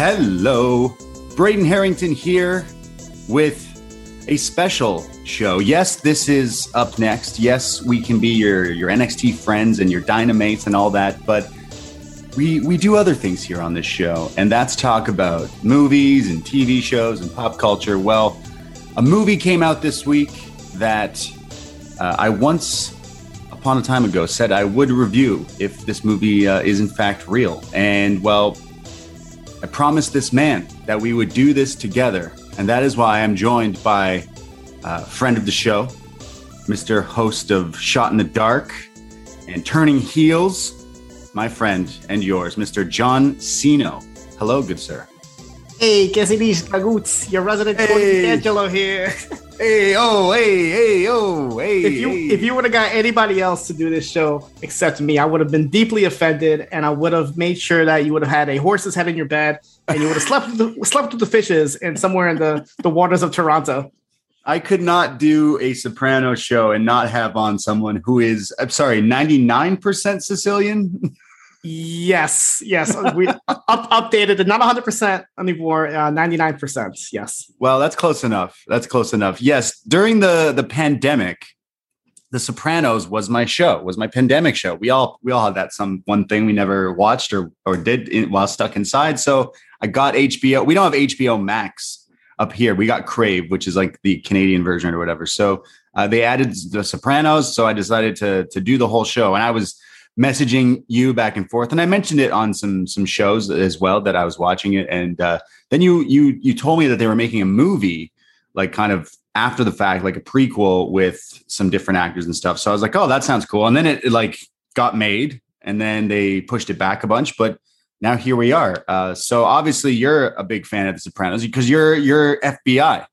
Hello, Braden Herrington here with a special show. Yes, this is up next. Yes, we can be your your NXT friends and your Dynamates and all that, but we we do other things here on this show, and that's talk about movies and TV shows and pop culture. Well, a movie came out this week that uh, I once upon a time ago said I would review if this movie uh, is in fact real, and well. I promised this man that we would do this together, and that is why I'm joined by a friend of the show, Mr. Host of Shot in the Dark and Turning Heels, my friend and yours, Mr. John Siino. Hello, good sir. Hey, dice, Goots? Your resident Hey. D'Angelo here. Hey, oh, hey, hey, oh, hey. if you hey. if you would have got anybody else to do this show except me, I would have been deeply offended, and I would have made sure that you would have had a horse's head in your bed, and you would have slept with the, slept with the fishes and somewhere in the the waters of Toronto. I could not do a soprano show and not have on someone who is, I'm sorry, 99% Sicilian. Yes, yes, we up, updated, it, not 100 percent anymore, 99 percent. Yes. Well, that's close enough. That's close enough. Yes, during the the pandemic, The Sopranos was my show. Was my pandemic show. We all we all had that some one thing we never watched or or did in, while stuck inside. So I got HBO. We don't have HBO Max up here. We got Crave, which is like the Canadian version or whatever. So uh, they added The Sopranos. So I decided to to do the whole show, and I was messaging you back and forth. And i mentioned it on some some shows as well that i was watching it. And uh, then you you you told me that they were making a movie like kind of after the fact like a prequel with some different actors and stuff. So i was like oh that sounds cool. And then it, it like got made and then they pushed it back a bunch but now here we are. Uh, so obviously you're a big fan of the sopranos because you're you're fbi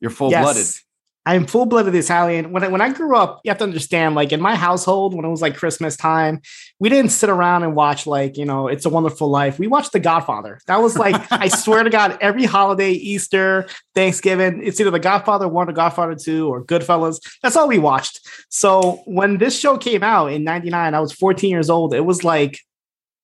you're full-blooded. Yes. I'm full blooded Italian. When I, when I grew up, you have to understand, like in my household, when it was like Christmas time, we didn't sit around and watch like you know It's a Wonderful Life. We watched The Godfather. That was like I swear to God, every holiday, Easter, Thanksgiving, it's either The Godfather One or Godfather Two or Goodfellas. That's all we watched. So when this show came out in '99, I was 14 years old. It was like,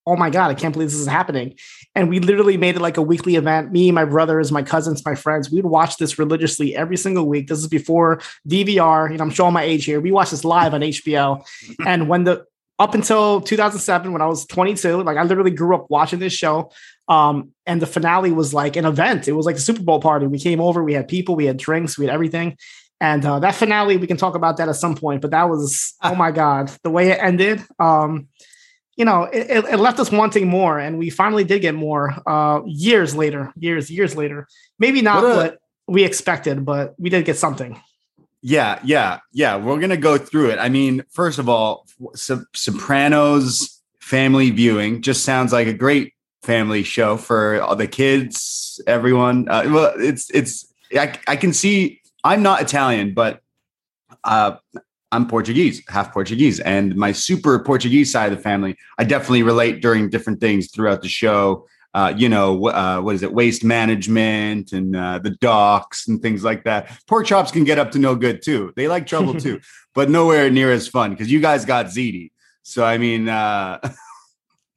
oh my god, I can't believe this is happening. And we literally made it like a weekly event. Me, my brothers, my cousins, my friends, we'd watch this religiously every single week. This is before DVR. You know, I'm showing my age here. We watched this live on HBO. and when the up until 2007, when I was 22, like I literally grew up watching this show. Um, and the finale was like an event. It was like a Super Bowl party. We came over, we had people, we had drinks, we had everything. And uh, that finale, we can talk about that at some point. But that was, oh my God, the way it ended. Um, you know, it, it, left us wanting more, and we finally did get more uh, years later, years, years later. Maybe not What a- what we expected, but we did get something. Yeah, yeah, yeah. We're gonna go through it. I mean, first of all, Sop- Sopranos family viewing just sounds like a great family show for all the kids, everyone. Uh, well, it's it's. I, I can see. I'm not Italian, but uh, I'm Portuguese, half Portuguese, and my super Portuguese side of the family. I definitely relate during different things throughout the show. Uh, you know, uh, what is it? Waste management and uh, the docks and things like that. Pork chops can get up to no good too. They like trouble too, but nowhere near as fun because you guys got ziti. So I mean, uh,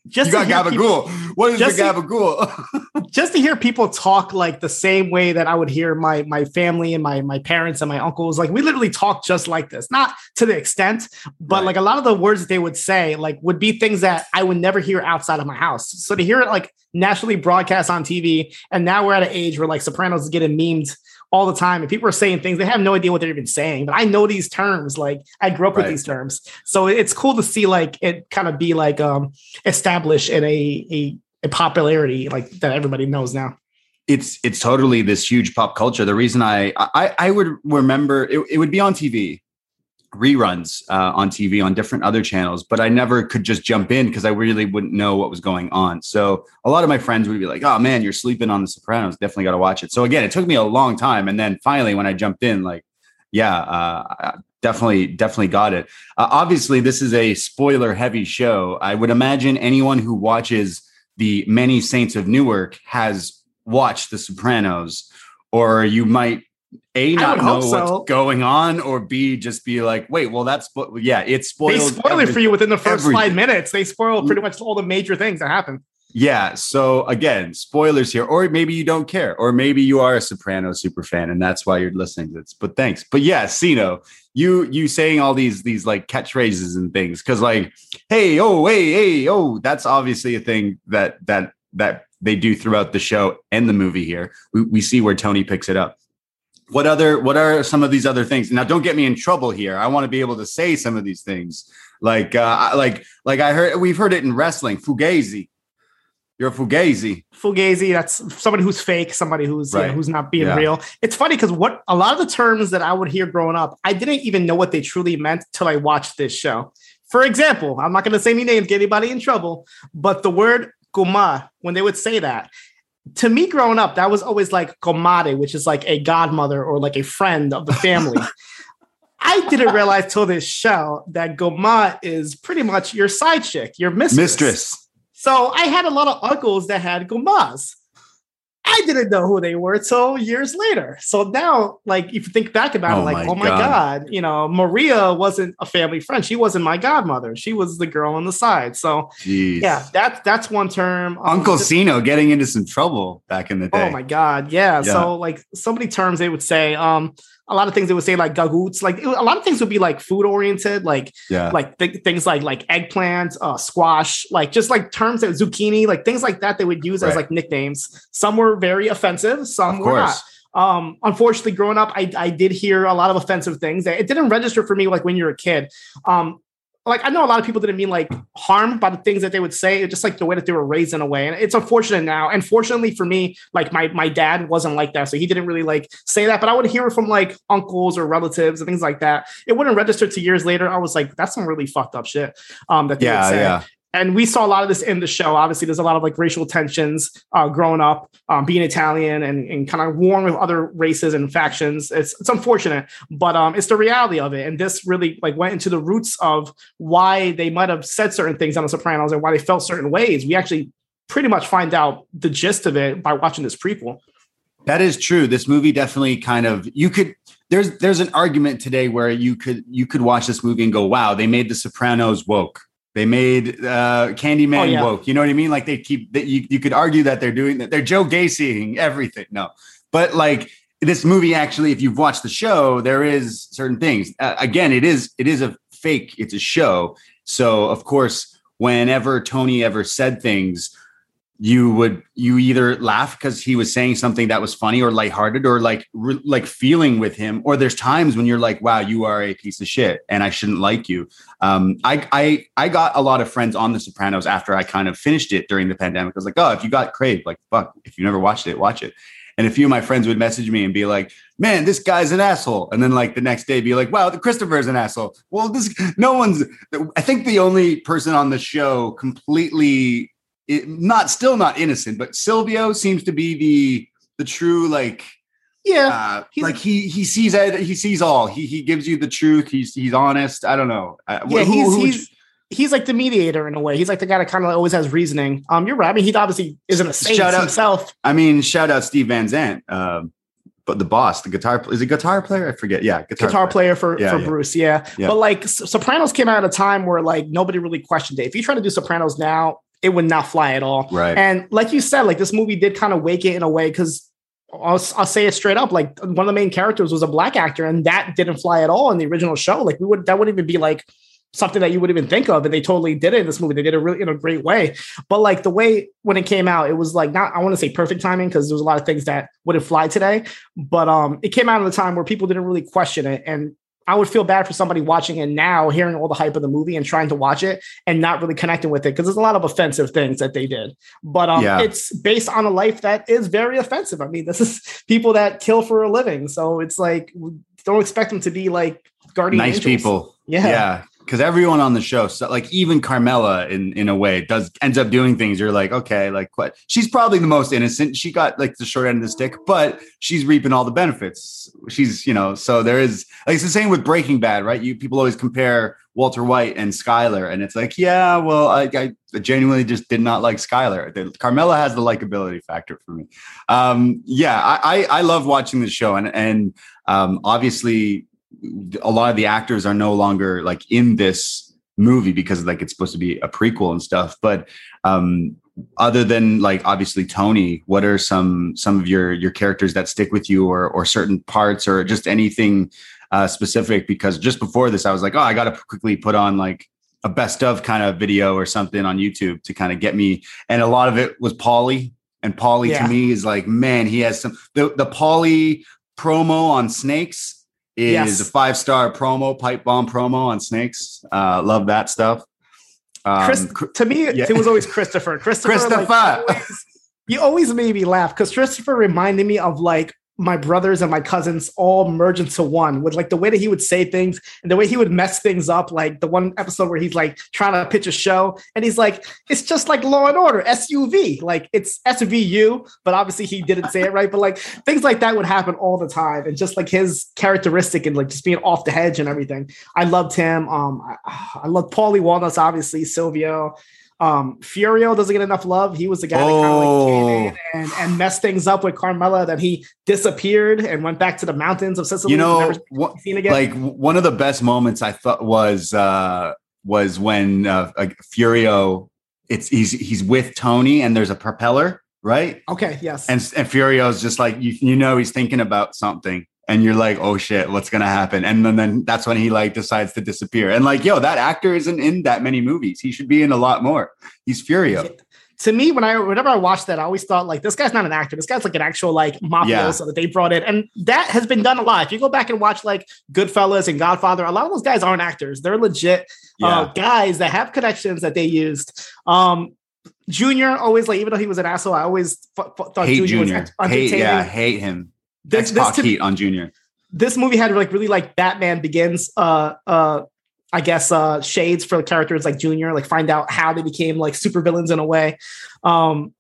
Just you got hear people- gabagool. What is just the gabagool? just to hear people talk like the same way that I would hear my my family and my my parents and my uncles like we literally talk just like this not to the extent but Right. like a lot of the words that they would say like would be things that I would never hear outside of my house so to hear it like nationally broadcast on TV and now we're at an age where like Sopranos is getting memed all the time and people are saying things they have no idea what they're even saying but I know these terms like I grew up with these terms so it's cool to see like it kind of be like um established in a a a popularity like that everybody knows now. it's it's totally this huge pop culture. The reason I I, I would remember it, it would be on TV reruns uh, on TV on different other channels, but I never could just jump in because I really wouldn't know what was going on. So a lot of my friends would be like, "Oh man, you're sleeping on The Sopranos. Definitely got to watch it." So again, it took me a long time, and then finally when I jumped in, like, yeah, uh, definitely definitely got it. Uh, obviously, this is a spoiler heavy show. I would imagine anyone who watches the Many Saints of Newark has watched The Sopranos, or you might a not know hope what's going on, or b just be like, wait, well, that's yeah, it's They spoiled. spoil it for you within the first everything. five minutes. They spoil pretty mm-hmm. much all the major things that happen. Yeah. So again, spoilers here, or maybe you don't care, or maybe you are a Soprano super fan, and that's why you're listening to this. But thanks. But yeah, Siino, you you saying all these these like catchphrases and things, because like, hey, oh, hey, hey, oh, that's obviously a thing that that that they do throughout the show and the movie here. We, we see where Tony picks it up. What other what are some of these other things? Now, don't get me in trouble here. I want to be able to say some of these things. Like uh like like I heard we've heard it in wrestling, fugazi. You're a fugazi. Fugazi, that's somebody who's fake, somebody who's you know, who's not being Yeah. real. It's funny because what a lot of the terms that I would hear growing up, I didn't even know what they truly meant till I watched this show. For example, I'm not going to say any names, get anybody in trouble, but the word guma, when they would say that, to me growing up, that was always like comadre, which is like a godmother or like a friend of the family. I didn't realize till this show that goma is pretty much your side chick, your mistress. Mistress. So I had a lot of uncles that had gomas. I didn't know who they were till years later. So now, like, if you think back about Oh it, like, my oh my God. God. you know, Maria wasn't a family friend. She wasn't my godmother. She was the girl on the side. So Jeez. yeah, that's that's one term. Uncle Siino getting into some trouble back in the day. Oh my god, yeah. Yeah. So like so many terms they would say. Um, a lot of things they would say like gagoots. Like it- a lot of things would be like food oriented. Like yeah. like th- things like like eggplant, uh, squash, like just like terms that zucchini, like things like that they would use as like nicknames. Some were very offensive, some of were not. Um, unfortunately, growing up, I, I did hear a lot of offensive things. that It didn't register for me like when you're a kid. Um, like I know a lot of people didn't mean like harm by the things that they would say, it's just like the way that they were raised in a way. And it's unfortunate now. And fortunately for me, like my my dad wasn't like that. So he didn't really like say that. But I would hear it from like uncles or relatives and things like that. It wouldn't register to years later. I was like, that's some really fucked up shit. Um, that they would Yeah, say yeah. And we saw a lot of this in the show. Obviously, there's a lot of like racial tensions uh, growing up, um, being Italian and, and kind of warring with other races and factions. It's it's unfortunate, but um, it's the reality of it. And this really like went into the roots of why they might have said certain things on The Sopranos and why they felt certain ways. We actually pretty much find out the gist of it by watching this prequel. That is true. This movie definitely kind of you could there's there's an argument today where you could you could watch this movie and go, wow, they made the Sopranos woke. They made uh Candyman Oh, yeah. woke. You know what I mean? Like they keep that you, you could argue that they're doing that. They're Joe Gacying everything. No. But like this movie actually, if you've watched the show, there is certain things. Uh, again, it is it is a fake, it's a show. So of course, whenever Tony ever said things, you would you either laugh because he was saying something that was funny or lighthearted or like re- like feeling with him or there's times when you're like wow you are a piece of shit and i shouldn't like you um i i i got a lot of friends on the sopranos after i kind of finished it during the pandemic i was like oh if you got crave like fuck if you never watched it watch it and a few of my friends would message me and be like, man, this guy's an asshole. And then like the next day be like, wow, the Christopher's an asshole. Well, this no one's I think the only person on the show completely it, not still not innocent, but Silvio seems to be the the true like Yeah. uh, like he he sees it, he sees all. He he gives you the truth. He's he's honest. I don't know. Uh, yeah, who- he's who he's he's like the mediator in a way. He's like the guy that kind of always has reasoning. Um, you're right. I mean, he obviously isn't a saint Shout out- himself. I mean, shout out Steve Van Zandt, um, but the boss, the guitar is a guitar player. I forget. Yeah, Guitar, player for, Yeah, for yeah. Bruce, yeah. Yeah. But like Sopranos came out at a time where like nobody really questioned it. If you try to do Sopranos now, it would not fly at all. Right. And like you said, like this movie did kind of wake it in a way because I'll, I'll say it straight up. Like one of the main characters was a black actor, and that didn't fly at all in the original show. Like we would that wouldn't even be like something that you would even think of, and they totally did it in this movie. They did it really in a great way. But like the way when it came out, it was like not I want to say perfect timing because there was a lot of things that wouldn't fly today. But um, it came out at a time where people didn't really question it, and I would feel bad for somebody watching it now, hearing all the hype of the movie and trying to watch it and not really connecting with it because there's a lot of offensive things that they did. But um, Yeah. it's based on a life that is very offensive. I mean, this is people that kill for a living, so it's like don't expect them to be like guardian nice angels. people. Yeah. yeah. Because everyone on the show, so like even Carmela, in in a way, does ends up doing things. You're like, okay, like what? She's probably the most innocent. She got like the short end of the stick, but she's reaping all the benefits. She's, you know, so there is. Like, it's the same with Breaking Bad, right? You people always compare Walter White and Skyler, and it's like, yeah, well, I, I genuinely just did not like Skyler. Carmela has the likability factor for me. Um, yeah, I, I I love watching the show, and and um, obviously a lot of the actors are no longer like in this movie because like it's supposed to be a prequel and stuff but um other than like obviously tony what are some some of your your characters that stick with you or or certain parts or just anything uh specific because just before this i was like oh i gotta quickly put on like a best of kind of video or something on youtube to kind of get me and a lot of it was paulie and paulie Yeah. to me is like man he has some the the paulie promo on snakes is Yes. a five star promo, pipe bomb promo on Snakes. Uh, love that stuff. Um, Chris, to me, yeah. it was always Christopher. Christopher, like, Christopher. always- you always made me laugh because Christopher reminded me of like my brothers and my cousins all merge into one with like the way that he would say things and the way he would mess things up. Like the one episode where he's like trying to pitch a show and he's like, it's just like Law and Order, SUV. Like it's SVU, but obviously he didn't say it right. But like things like that would happen all the time. And just like his characteristic and like just being off the hedge and everything. I loved him. Um, I, I love Paulie Walnuts, obviously, Silvio. Um, Furio doesn't get enough love. He was the guy that kind of like came in Oh. and, and messed things up with Carmela. Then he disappeared and went back to the mountains of Sicily. you know, never what, seen again. like one of the best moments I thought was uh, was when uh, Furio. It's he's he's with Tony and there's a propeller, right? okay, yes. And and Furio's just like you, you know he's thinking about something, and you're like, oh shit, what's gonna happen? And then, then that's when he like decides to disappear. And like, yo, that actor isn't in that many movies. He should be in a lot more. He's Furio. to me, when I whenever I watched that, I always thought like this guy's not an actor. This guy's like an actual like mafioso that they brought in, and that has been done a lot. If you go back and watch like Goodfellas and Godfather, a lot of those guys aren't actors. They're legit uh, guys that have connections that they used. Um, Junior always like even though he was an asshole, I always f- f- thought hate Junior, Junior. was Hate, yeah, hate him. This, to- heat on Junior. this movie had like really like Batman Begins. Uh, uh, I guess uh, shades for the characters like Junior, like find out how they became like supervillains in a way. Um,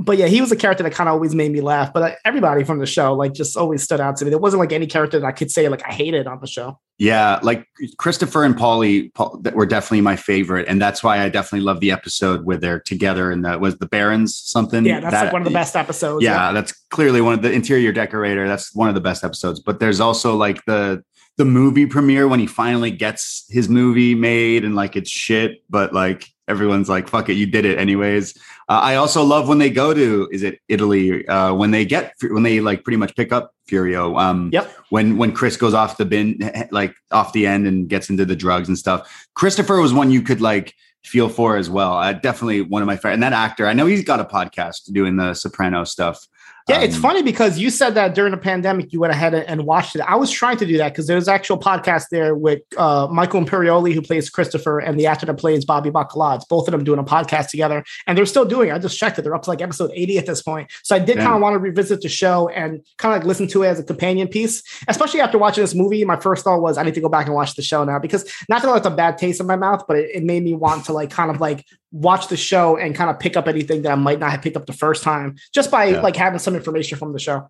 but yeah, he was a character that kind of always made me laugh. But uh, everybody from the show like just always stood out to me. There wasn't like any character that I could say like I hated on the show. Yeah, like Christopher and Paulie Paul, that were definitely my favorite, and that's why I definitely love the episode where they're together and that was the Barrens something. Yeah, that's that, like one of the best episodes. yeah, that's clearly one of the interior decorator. That's one of the best episodes. But there's also like the the movie premiere when he finally gets his movie made and like it's shit, but like everyone's like, fuck it, you did it anyways. Uh, I also love when they go to is it Italy uh, when they get when they like pretty much pick up Furio. Um, Yep. When when Chris goes off the bin like off the end and gets into the drugs and stuff. Christopher was one you could like feel for as well. Uh, definitely one of my favorite. And that actor, I know he's got a podcast doing the Soprano stuff. Yeah, it's Um, funny because you said that during the pandemic you went ahead and watched it. I was trying to do that because there's actual podcast there with uh, Michael Imperioli who plays Christopher and the actor that plays Bobby Bacala. Both of them doing a podcast together, and they're still doing. it. I just checked it; they're up to like episode 80 at this point. So I did kind of want to revisit the show and kind of like listen to it as a companion piece, especially after watching this movie. My first thought was I need to go back and watch the show now because not that it's a bad taste in my mouth, but it, it made me want to like kind of like watch the show and kind of pick up anything that I might not have picked up the first time just by Yeah. like having some information from the show.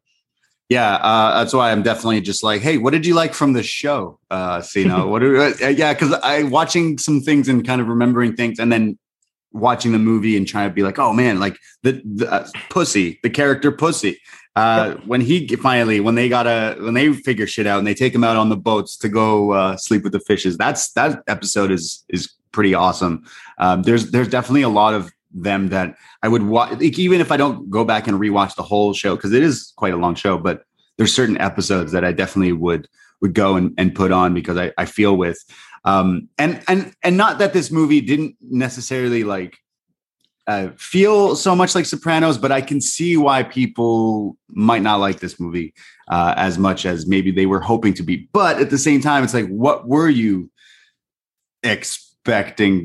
Yeah, uh, that's why I'm definitely just like, hey, what did you like from the show? Uh, Siino? what? Are, uh, yeah, because I watching some things and kind of remembering things, and then watching the movie and trying to be like, oh man, like the, the uh, pussy, the character pussy. Uh, When he finally, when they got a, when they figure shit out and they take him out on the boats to go uh, sleep with the fishes, that's that episode is is pretty awesome. Um, there's there's definitely a lot of them that I would watch, like, even if I don't go back and rewatch the whole show because it is quite a long show. But there's certain episodes that I definitely would would go and, and put on because I, I feel with, um, and and and not that this movie didn't necessarily like uh, feel so much like Sopranos, but I can see why people might not like this movie uh, as much as maybe they were hoping to be. But at the same time, it's like, what were you expecting?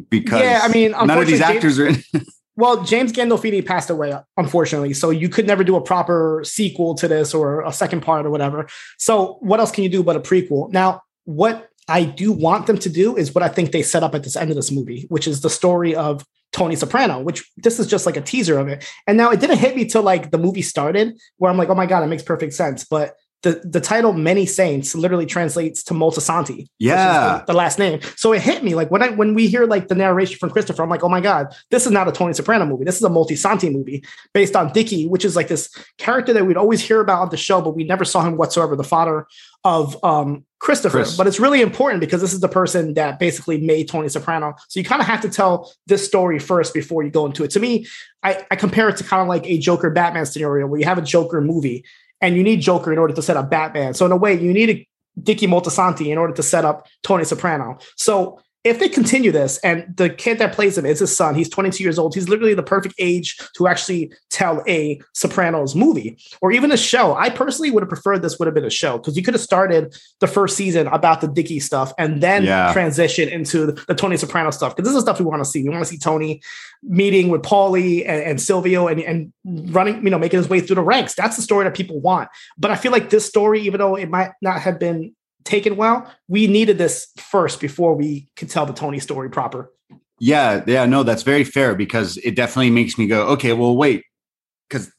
Because Yeah, I mean, none of these actors are in. Well, James Gandolfini passed away, unfortunately. So you could never do a proper sequel to this or a second part or whatever. So what else can you do but a prequel? Now, what I do want them to do is what I think they set up at this end of this movie, which is the story of Tony Soprano, which this is just like a teaser of it. And now it didn't hit me till like the movie started, where I'm like, oh my God, it makes perfect sense. But the, the title Many Saints literally translates to is Yeah. the, the last name. So it hit me like when I when we hear like the narration from Christopher, I'm like, oh my god, this is not a Tony Soprano movie. This is a Moltisanti movie based on Dicky, which is like this character that we'd always hear about on the show, but we never saw him whatsoever. The father of um, Christopher. Chris. But it's really important because this is the person that basically made Tony Soprano. So you kind of have to tell this story first before you go into it. To me, I, I compare it to kind of like a Joker Batman scenario where you have a Joker movie and you need Joker in order to set up Batman. So in a way, you need a Dicky Moltisanti in order to set up Tony Soprano. So if they continue this and the kid that plays him is his son, he's 22 years old. He's literally the perfect age to actually tell a Sopranos movie or even a show. I personally would have preferred this would have been a show because you could have started the first season about the Dicky stuff and then Yeah. transition into the, Tony Soprano stuff because this is stuff we want to see. We want to see Tony meeting with Paulie and, and Silvio and, and running, you know, making his way through the ranks. That's the story that people want. But I feel like this story, even though it might not have been taken well, we needed this first before we could tell the Tony story proper. Yeah, yeah, no, that's very fair because it definitely makes me go, okay, well, wait, because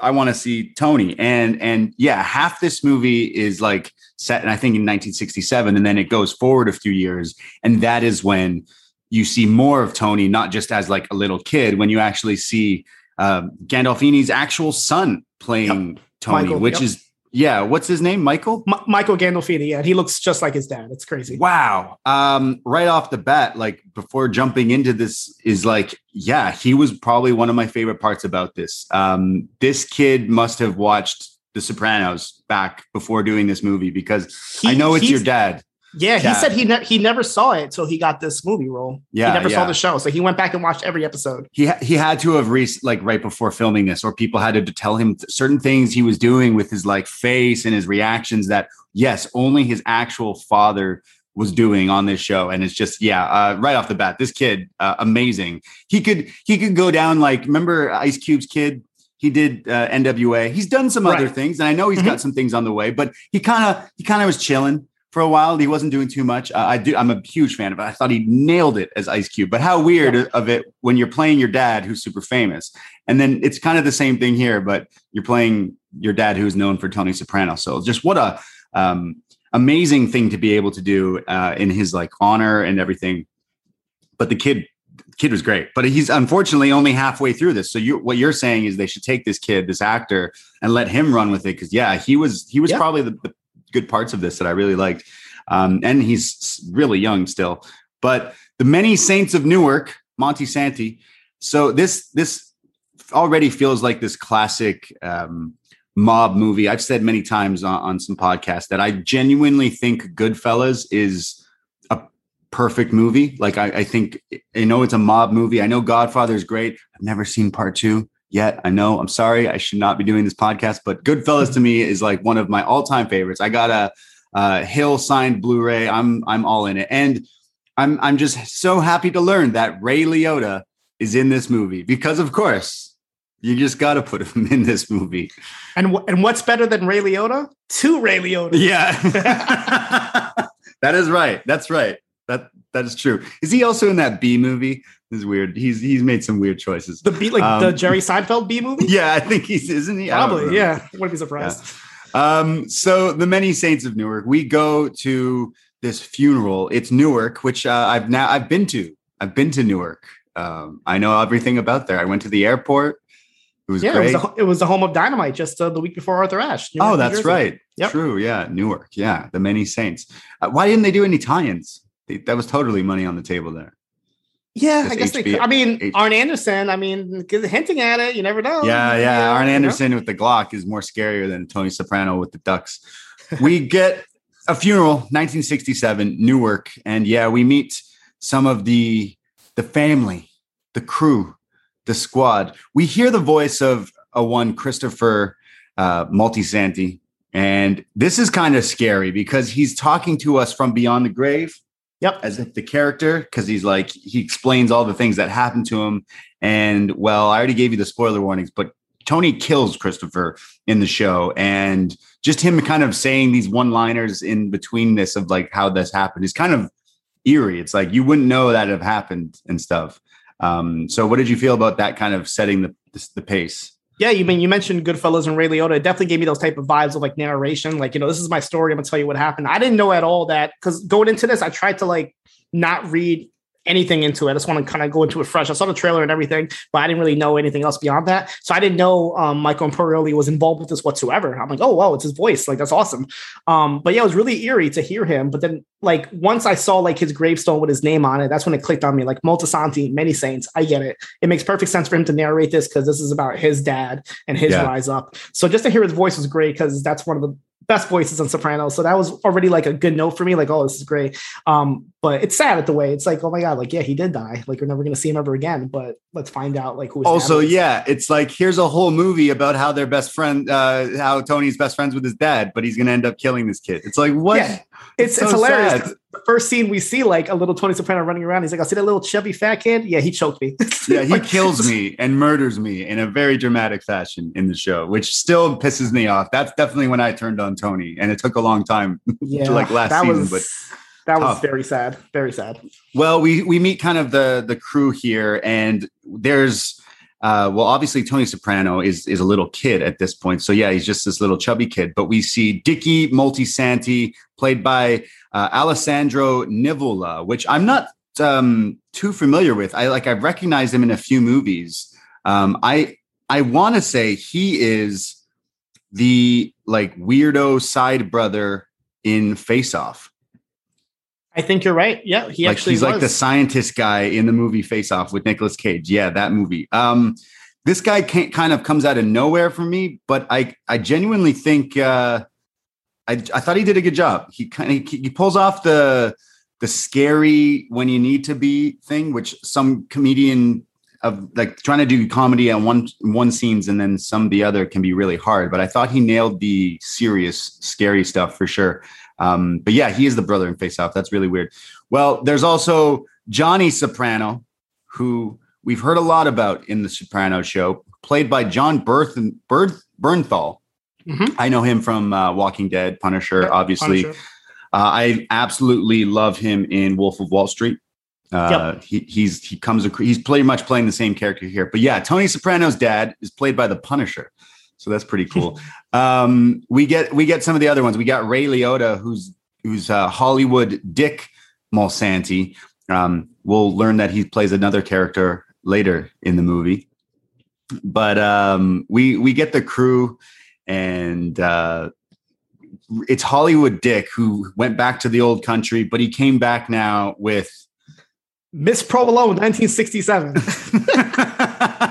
I want to see Tony, and and yeah, half this movie is like set, and I think in 1967, and then it goes forward a few years, and that is when you see more of Tony, not just as like a little kid, when you actually see um, Gandolfini's actual son playing Tony, Michael, which yep. is yeah, what's his name, Michael? M- Michael Gandolfini, yeah, he looks just like his dad. It's crazy. Wow. Um, right off the bat, like before jumping into this, is like, yeah, he was probably one of my favorite parts about this. Um, this kid must have watched The Sopranos back before doing this movie because I know it's your dad. Yeah, he said he ne- he never saw it, so he got this movie role. Yeah, he never saw the show, so he went back and watched every episode. He ha- he had to have re- like right before filming this, or people had to tell him th- certain things he was doing with his like face and his reactions that yes, only his actual father was doing on this show and it's just yeah uh, right off the bat this kid uh, amazing. He could he could go down like remember ice cube's kid? He did uh, nwa he's done some other things and i know he's Mhm. got some things on the way but he kind of he kind of was chilling for a while he wasn't doing too much uh, i do i'm a huge fan of it i thought he nailed it as ice cube but how weird of it when you're playing your dad who's super famous and then it's kind of the same thing here but you're playing your dad who's known for tony soprano so just what a um, amazing thing to be able to do uh, in his like honor and everything. But the kid, kid was great, but he's unfortunately only halfway through this. So you, what you're saying is they should take this kid, this actor, and let him run with it because yeah, he was he was Yeah. probably the, the good parts of this that I really liked, um, and he's really young still. But the many saints of Newark, Moltisanti. So this this already feels like this classic um, mob movie. I've said many times on, on some podcasts that I genuinely think Goodfellas is a perfect movie. Like I, I think I know it's a mob movie. I know Godfather is great. I've never seen part two yet. I know. I'm sorry. I should not be doing this podcast, but Goodfellas to me is like one of my all time favorites. I got a, a Hill signed Blu-ray. I'm I'm all in it, and I'm I'm just so happy to learn that Ray Liotta is in this movie because, of course, you just got to put him in this movie. And wh- and what's better than Ray Liotta? Two Ray Liotta. Yeah, that is right. That's right. That that is true. Is he also in that B movie? This is weird. He's he's made some weird choices. The beat like Um, the Jerry Seinfeld B movie. Yeah, I think he's isn't he? Probably. Yeah. Wouldn't be surprised. Um, so the many saints of Newark, we go to this funeral. It's Newark, which uh, I've now I've been to. I've been to Newark. Um, I know everything about there. I went to the airport. It was Yeah, it great. was, the, it was the home of Dynamite just uh, the week before Arthur Ashe. New oh, that's right. Yep. True. Yeah, Newark. Yeah, the many saints. Uh, why didn't they do any tie-ins? They, that was totally money on the table there. Yeah, I guess they could. I mean, H- Arn Anderson, I mean, hinting at it, you never know. Yeah, yeah. Arn you know? Anderson with the Glock is more scarier than Tony Soprano with the Ducks. We get a funeral, 1967, Newark, and yeah, we meet some of the the family, the crew, the squad. We hear the voice of a one Christopher uh, Moltisanti, and this is kind of scary because he's talking to us from beyond the grave Yep. as if the character because he's like he explains all the things that happened to him. And well i already gave you the spoiler warnings but tony kills christopher in the show. And just him kind of saying these one liners in between this of like how this happened is kind of eerie. It's like you wouldn't know that have happened and stuff. Um so what did you feel about that kind of setting the the, the pace Yeah, you mean you mentioned Goodfellas and Ray Liotta. It definitely gave me those type of vibes of like narration. Like, you know, this is my story. I'm gonna tell you what happened. I didn't know at all that because going into this, I tried to like not read anything into it. I just want to kind of go into it fresh. I saw the trailer and everything, but I didn't really know anything else beyond that. So I didn't know um, Michael Imperioli was involved with this whatsoever. I'm like, oh wow, it's his voice. Like that's awesome. Um, but yeah, it was really eerie to hear him. But then like once I saw like his gravestone with his name on it, that's when it clicked on me. Like Moltisanti, many saints. I get it. It makes perfect sense for him to narrate this because this is about his dad and his Yeah. rise up. So just to hear his voice was great because that's one of the best voices on Sopranos. So that was already like a good note for me. Like, oh, this is great. Um, but it's sad at the way it's like, oh my god, like yeah, he did die. Like we're never gonna see him ever again. But let's find out like who. also yeah it's like here's a whole movie about how their best friend uh how tony's best friends with his dad but he's gonna end up killing this kid it's like what Yeah. It's, so it's hilarious. The first scene we see like a little Tony Soprano running around. He's like, I see that little chubby fat kid. Yeah, he choked me. yeah, he kills me and murders me in a very dramatic fashion in the show, which still pisses me off. That's definitely when I turned on Tony, and it took a long time. Yeah, like last that season, was, but that was very sad. Very sad. Well, we we meet kind of the the crew here, and there's uh, well, obviously Tony Soprano is is a little kid at this point, so yeah, he's just this little chubby kid. But we see Dicky Moltisanti, played by uh, Alessandro Nivola, which I'm not um, too familiar with. I like I've recognized him in a few movies. Um, I I want to say he is the like weirdo side brother in Face Off I think you're right. Yeah, he like actually he's like the scientist guy in the movie Face Off with Nicolas Cage. Yeah, that movie. Um, this guy can't, kind of comes out of nowhere for me, but I I genuinely think uh, I I thought he did a good job. He kind of he pulls off the the scary when you need to be thing, which some comedian of like trying to do comedy on one one scenes and then some the other can be really hard. But I thought he nailed the serious, scary stuff for sure. Um, but yeah, he is the brother in Face Off. That's really weird. Well, there's also Johnny Soprano, who we've heard a lot about in the Soprano show, played by John Berth- Berth- Bernthal. Mhm. I know him from uh, Walking Dead, Punisher, Yep, obviously. Punisher. Uh, I absolutely love him in Wolf of Wall Street. Uh, he, he's he comes he's pretty much playing the same character here. But yeah, Tony Soprano's dad is played by the Punisher, so that's pretty cool. um, we get we get some of the other ones. We got Ray Liotta, who's who's uh, Hollywood Dick Moltisanti. Um, we'll learn that he plays another character later in the movie. But um, we we get the crew, and uh, it's Hollywood Dick who went back to the old country, but he came back now with Miss Provolone, 1967.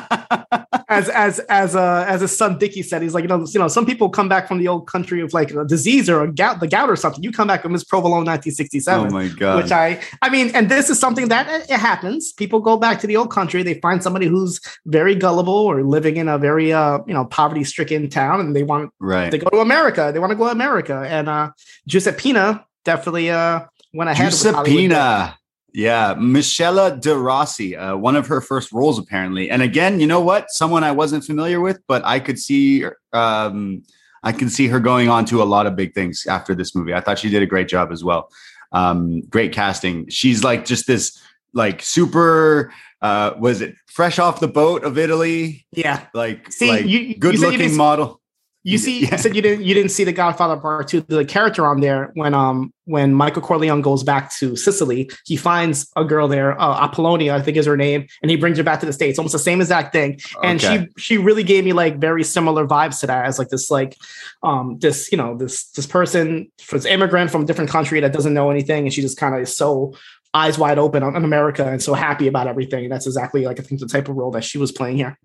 as as as uh as his son Dickie said, he's like, you know, you know, some people come back from the old country of like a disease or a gout, the gout or something. You come back with Miss Provolone, 1967. Oh my god. Which I, I mean, and this is something that it, it happens. People go back to the old country. They find somebody who's very gullible or living in a very, uh, you know, poverty-stricken town, and they want right. they go to America. They want to go to America, and uh, Giuseppina definitely uh went ahead. Giuseppina. Yeah, Michela De Rossi, uh, one of her first roles apparently. And again, you know what? Someone I wasn't familiar with, but I could see um, I can see her going on to a lot of big things after this movie. I thought she did a great job as well. Um, great casting. She's like just this like super uh was it fresh off the boat of Italy? Yeah. Like See, like you- good you looking model. You see, Yeah. you said you didn't you didn't see the Godfather Part Two. The character on there when um when Michael Corleone goes back to Sicily, he finds a girl there, uh, Apollonia, I think is her name, and he brings her back to the states. Almost the same exact thing, and Okay. she she really gave me like very similar vibes to that as like this like um this you know this this person this immigrant from a different country that doesn't know anything, and she just kind of is so eyes wide open on, on America and so happy about everything. And that's exactly like I think the type of role that she was playing here.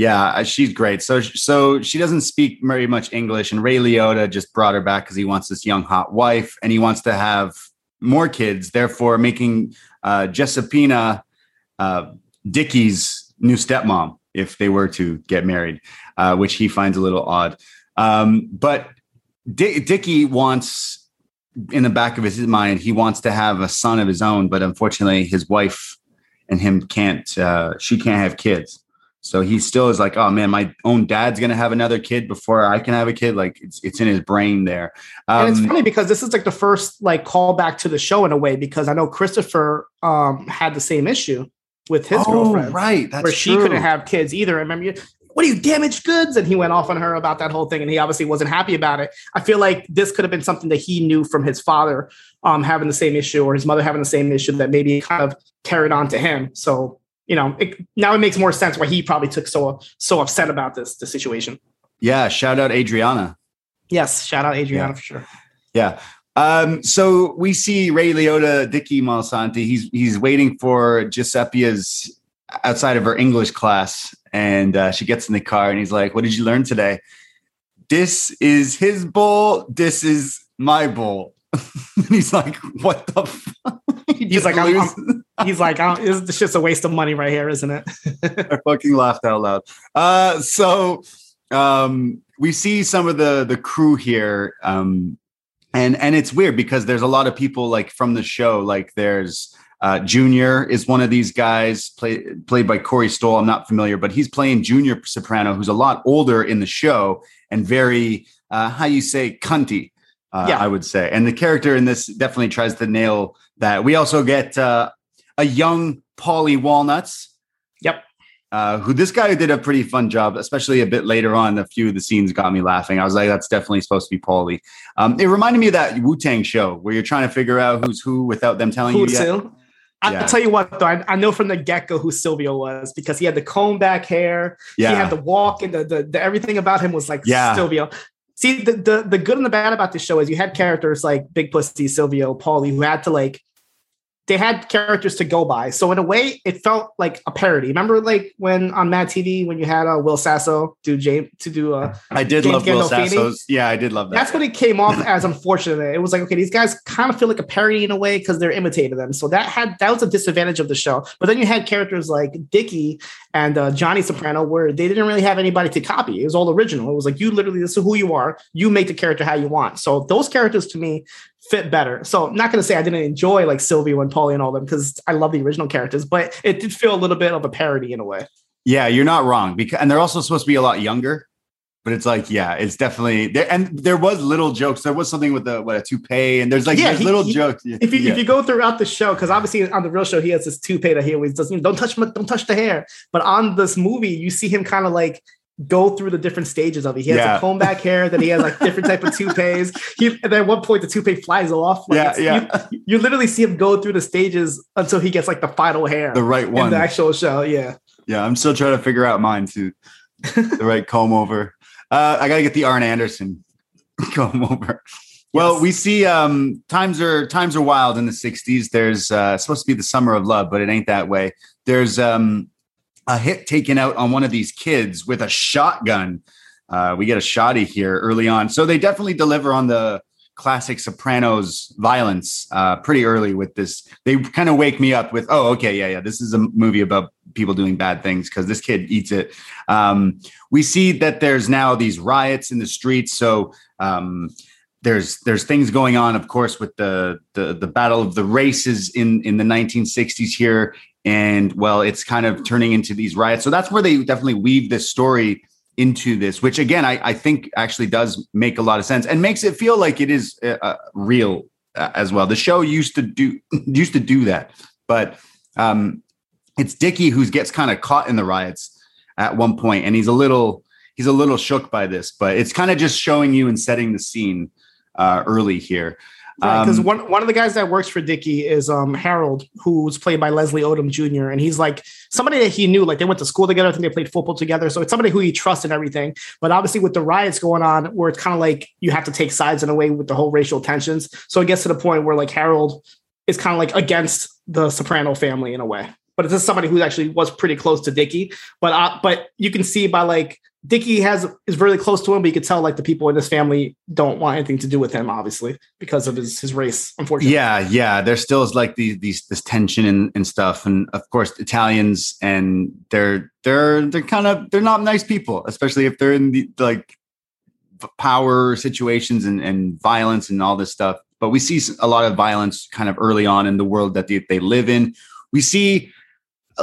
Yeah, uh, she's great. So so she doesn't speak very much English, and Ray Liotta just brought her back because he wants this young hot wife, and he wants to have more kids. Therefore, making uh, Giuseppina uh, Dickie's new stepmom if they were to get married, uh, which he finds a little odd. Um, but Di- Dickie wants, in the back of his mind, he wants to have a son of his own, but unfortunately, his wife and him can't. Uh, she can't have kids. So he still is like, oh man, my own dad's gonna have another kid before I can have a kid. Like it's it's in his brain there. Um, and it's funny because this is like the first like callback to the show in a way because I know Christopher um had the same issue with his oh, girlfriend right, that's where she true. couldn't have kids either. I remember you. What are you damaged goods? And he went off on her about that whole thing, and he obviously wasn't happy about it. I feel like this could have been something that he knew from his father um, having the same issue, or his mother having the same issue that maybe kind of carried on to him. So you know, it, now it makes more sense why he probably took so so upset about this the situation. Yeah, shout out Adriana. Yes, shout out Adriana Yeah. for sure. Yeah. Um, so we see Ray Liotta, Dicky Moltisanti. He's he's waiting for Giuseppe's outside of her English class, and uh, she gets in the car, and he's like, "What did you learn today?" This is his bowl. This is my bowl. and he's like, "What the?" Fuck? He He's like, I'm- loses- He's like, I don't, this is just a waste of money right here, isn't it? I fucking laughed out loud. Uh, so um, we see some of the the crew here, um, and and it's weird because there's a lot of people like from the show. Like there's uh, Junior is one of these guys play, played by Corey Stoll. I'm not familiar, but he's playing Junior Soprano, who's a lot older in the show and very uh, how you say cunty. Uh, Yeah. I would say, and the character in this definitely tries to nail that. We also get uh, a young Paulie Walnuts. Yep. Uh, who this guy did a pretty fun job, especially a bit later on. A few of the scenes got me laughing. I was like, that's definitely supposed to be Paulie. Um, it reminded me of that Wu Tang show where you're trying to figure out who's who without them telling Who's you yet. Sil? I- Yeah. I'll tell you what, though, I, I know from the get go who Silvio was because he had the comb back hair. Yeah. He had the walk and the, the, the everything about him was like Yeah. Silvio. See, the, the the good and the bad about this show is you had characters like Big Pussy, Silvio, Paulie, who had to like they had characters to go by. So in a way, it felt like a parody. Remember, like when on Mad TV when you had uh, Will Sasso do James to do uh, I did James love Will? Sasso's. Yeah, I did love that. that's what it came off as unfortunate it was like okay these guys kind of feel like a parody in a way because they're imitating them so that had that was a disadvantage of the show but then you had characters like Dickie and uh, Johnny Soprano where they didn't really have anybody to copy it was all original it was like you literally this is who you are you make the character how you want so those characters to me fit better so I'm not going to say I didn't enjoy like Silvio and Paulie and all them because I love the original characters but it did feel a little bit of a parody in a way Yeah, you're not wrong because and they're also supposed to be a lot younger. But it's like, yeah, it's definitely there. And there was little jokes. There was something with the what a toupee, and there's like Yeah, there's he- little he- jokes. if you yeah. if you go throughout the show, because obviously on the real show he has this toupee that he always does. You know, don't touch my, don't touch the hair. But on this movie, you see him kind of like go through the different stages of it. He has Yeah. a comb back hair, then he has like different type of toupees. He and then at one point the toupee flies off. Like, Yeah, yeah. You, you literally see him go through the stages until he gets like the final hair the right in one. the actual show. Yeah. Yeah, I'm still trying to figure out mine too. the right comb over. Uh, I gotta get the Arn Anderson comb over. Well, Yes. we see um, times are times are wild in the '60s. There's uh, supposed to be the summer of love, but it ain't that way. There's um, a hit taken out on one of these kids with a shotgun. Uh, we get a shoddy here early on. So they definitely deliver on the classic Sopranos violence uh, pretty early with this. They kind of wake me up with, oh, okay, yeah, yeah, this is a movie about people doing bad things because this kid eats it. Um, we see that there's now these riots in the streets. So um, there's there's things going on, of course, with the the the battle of the races in in the 1960s here, and well, it's kind of turning into these riots. So that's where they definitely weave this story into this, which again I, I think actually does make a lot of sense and makes it feel like it is uh, uh real uh, as well. The show used to do used to do that, but um, it's Dickie who gets kind of caught in the riots at one point, and he's a little he's a little shook by this, but it's kind of just showing you and setting the scene uh, early here. Because Um, one one of the guys that works for Dickie is um, Harold, who's played by Leslie Odom Jr. And he's like somebody that he knew, like they went to school together. I think they played football together. So it's somebody who he trusts and everything. But obviously, with the riots going on, where it's kind of like you have to take sides in a way with the whole racial tensions. So it gets to the point where like Harold is kind of like against the Soprano family in a way. But it's just somebody who actually was pretty close to Dickie. But uh, but you can see by like Dickie has is really close to him, but you could tell like the people in his family don't want anything to do with him, obviously, because of his his race, unfortunately. Yeah, yeah. There still is like these these this tension and, and stuff. And of course, Italians and they're they're they're kind of they're not nice people, especially if they're in the like power situations and, and violence and all this stuff. But we see a lot of violence kind of early on in the world that they, they live in. We see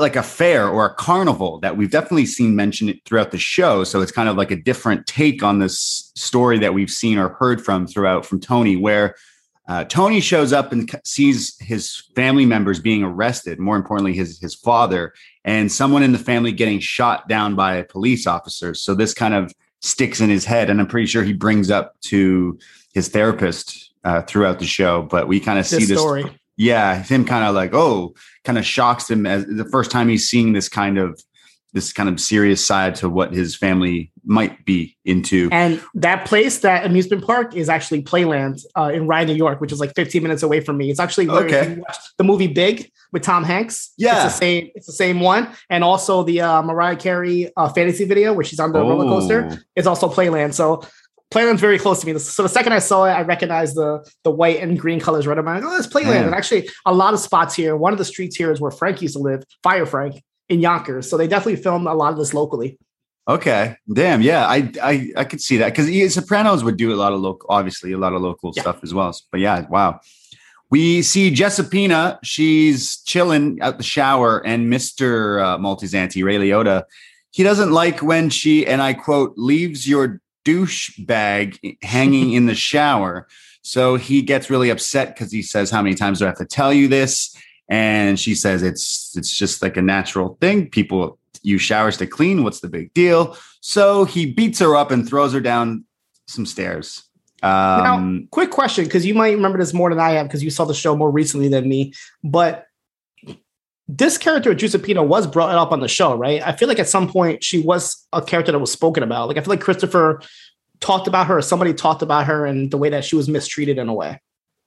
like a fair or a carnival that we've definitely seen mentioned throughout the show. So it's kind of like a different take on this story that we've seen or heard from throughout from Tony, where uh, Tony shows up and sees his family members being arrested. More importantly, his his father and someone in the family getting shot down by police officers. So this kind of sticks in his head, and I'm pretty sure he brings up to his therapist uh, throughout the show. But we kind of see This this story. Yeah him kind of like oh kind of shocks him as the first time he's seeing this kind of this kind of serious side to what his family might be into And that place, that amusement park, is actually Playland uh, in Rye, New York, which is like 15 minutes away from me. It's actually where Okay. you watch the movie Big with Tom Hanks. Yeah. it's the same. It's the same one, and also the uh, Mariah Carey uh, fantasy video where she's on the roller coaster. Oh. It's also Playland. So Playland's very close to me. So the second I saw it, I recognized the the white and green colors right on my. Oh, it's Playland. And actually, a lot of spots here. One of the streets here is where Frank used to live, Fire Frank in Yonkers. So they definitely filmed a lot of this locally. okay damn yeah i i, I could see that because sopranos would do a lot of local obviously a lot of local Yeah. stuff as well but yeah wow we see Giuseppina. She's chilling out the shower, and Mr. Uh, Moltisanti, Ray Liotta, he doesn't like when she, and I quote, leaves your douche bag hanging in the shower. So he gets really upset because he says, How many times do I have to tell you this? And she says, It's it's just like a natural thing. People use showers to clean. What's the big deal? So he beats her up and throws her down some stairs. Um, now, quick question, because you might remember this more than I have, because you saw the show more recently than me. But this character, Giuseppina, was brought up on the show, right? I feel like at some point she was a character that was spoken about. Like I feel like Christopher talked about her, or somebody talked about her, and the way that she was mistreated in a way.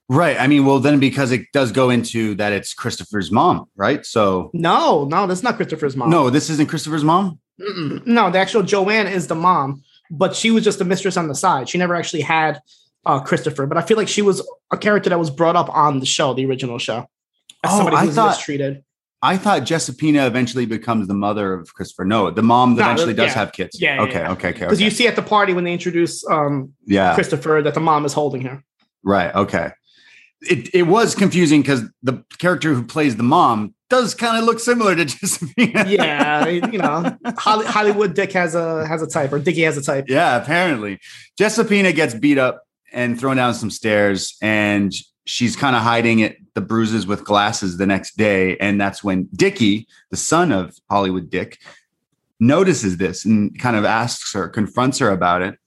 Right. I mean, well, then because it does go into that it's Christopher's mom, right? So No, no, that's not Christopher's mom. no, this isn't Christopher's mom. Mm-mm. no, the actual Joanne is the mom, but she was just a mistress on the side. She never actually had uh, Christopher, but I feel like she was a character that was brought up on the show, the original show. As Oh, somebody I who's thought- mistreated. I thought Giuseppina eventually becomes the mother of Christopher. No, the mom No, eventually does yeah. have kids. Yeah, Okay. yeah. Okay. Okay. Because okay. you see at the party when they introduce um, yeah. Christopher that the mom is holding her. Right. Okay. It it was confusing because the character who plays the mom does kind of look similar to Giuseppina. Yeah, you know, Hollywood Dick has a has a type, or Dickie has a type. Yeah, apparently. Giuseppina gets beat up and thrown down some stairs, and she's kind of hiding it, the bruises with glasses the next day. And that's when Dickie, the son of Hollywood Dick, notices this and kind of asks her, confronts her about it.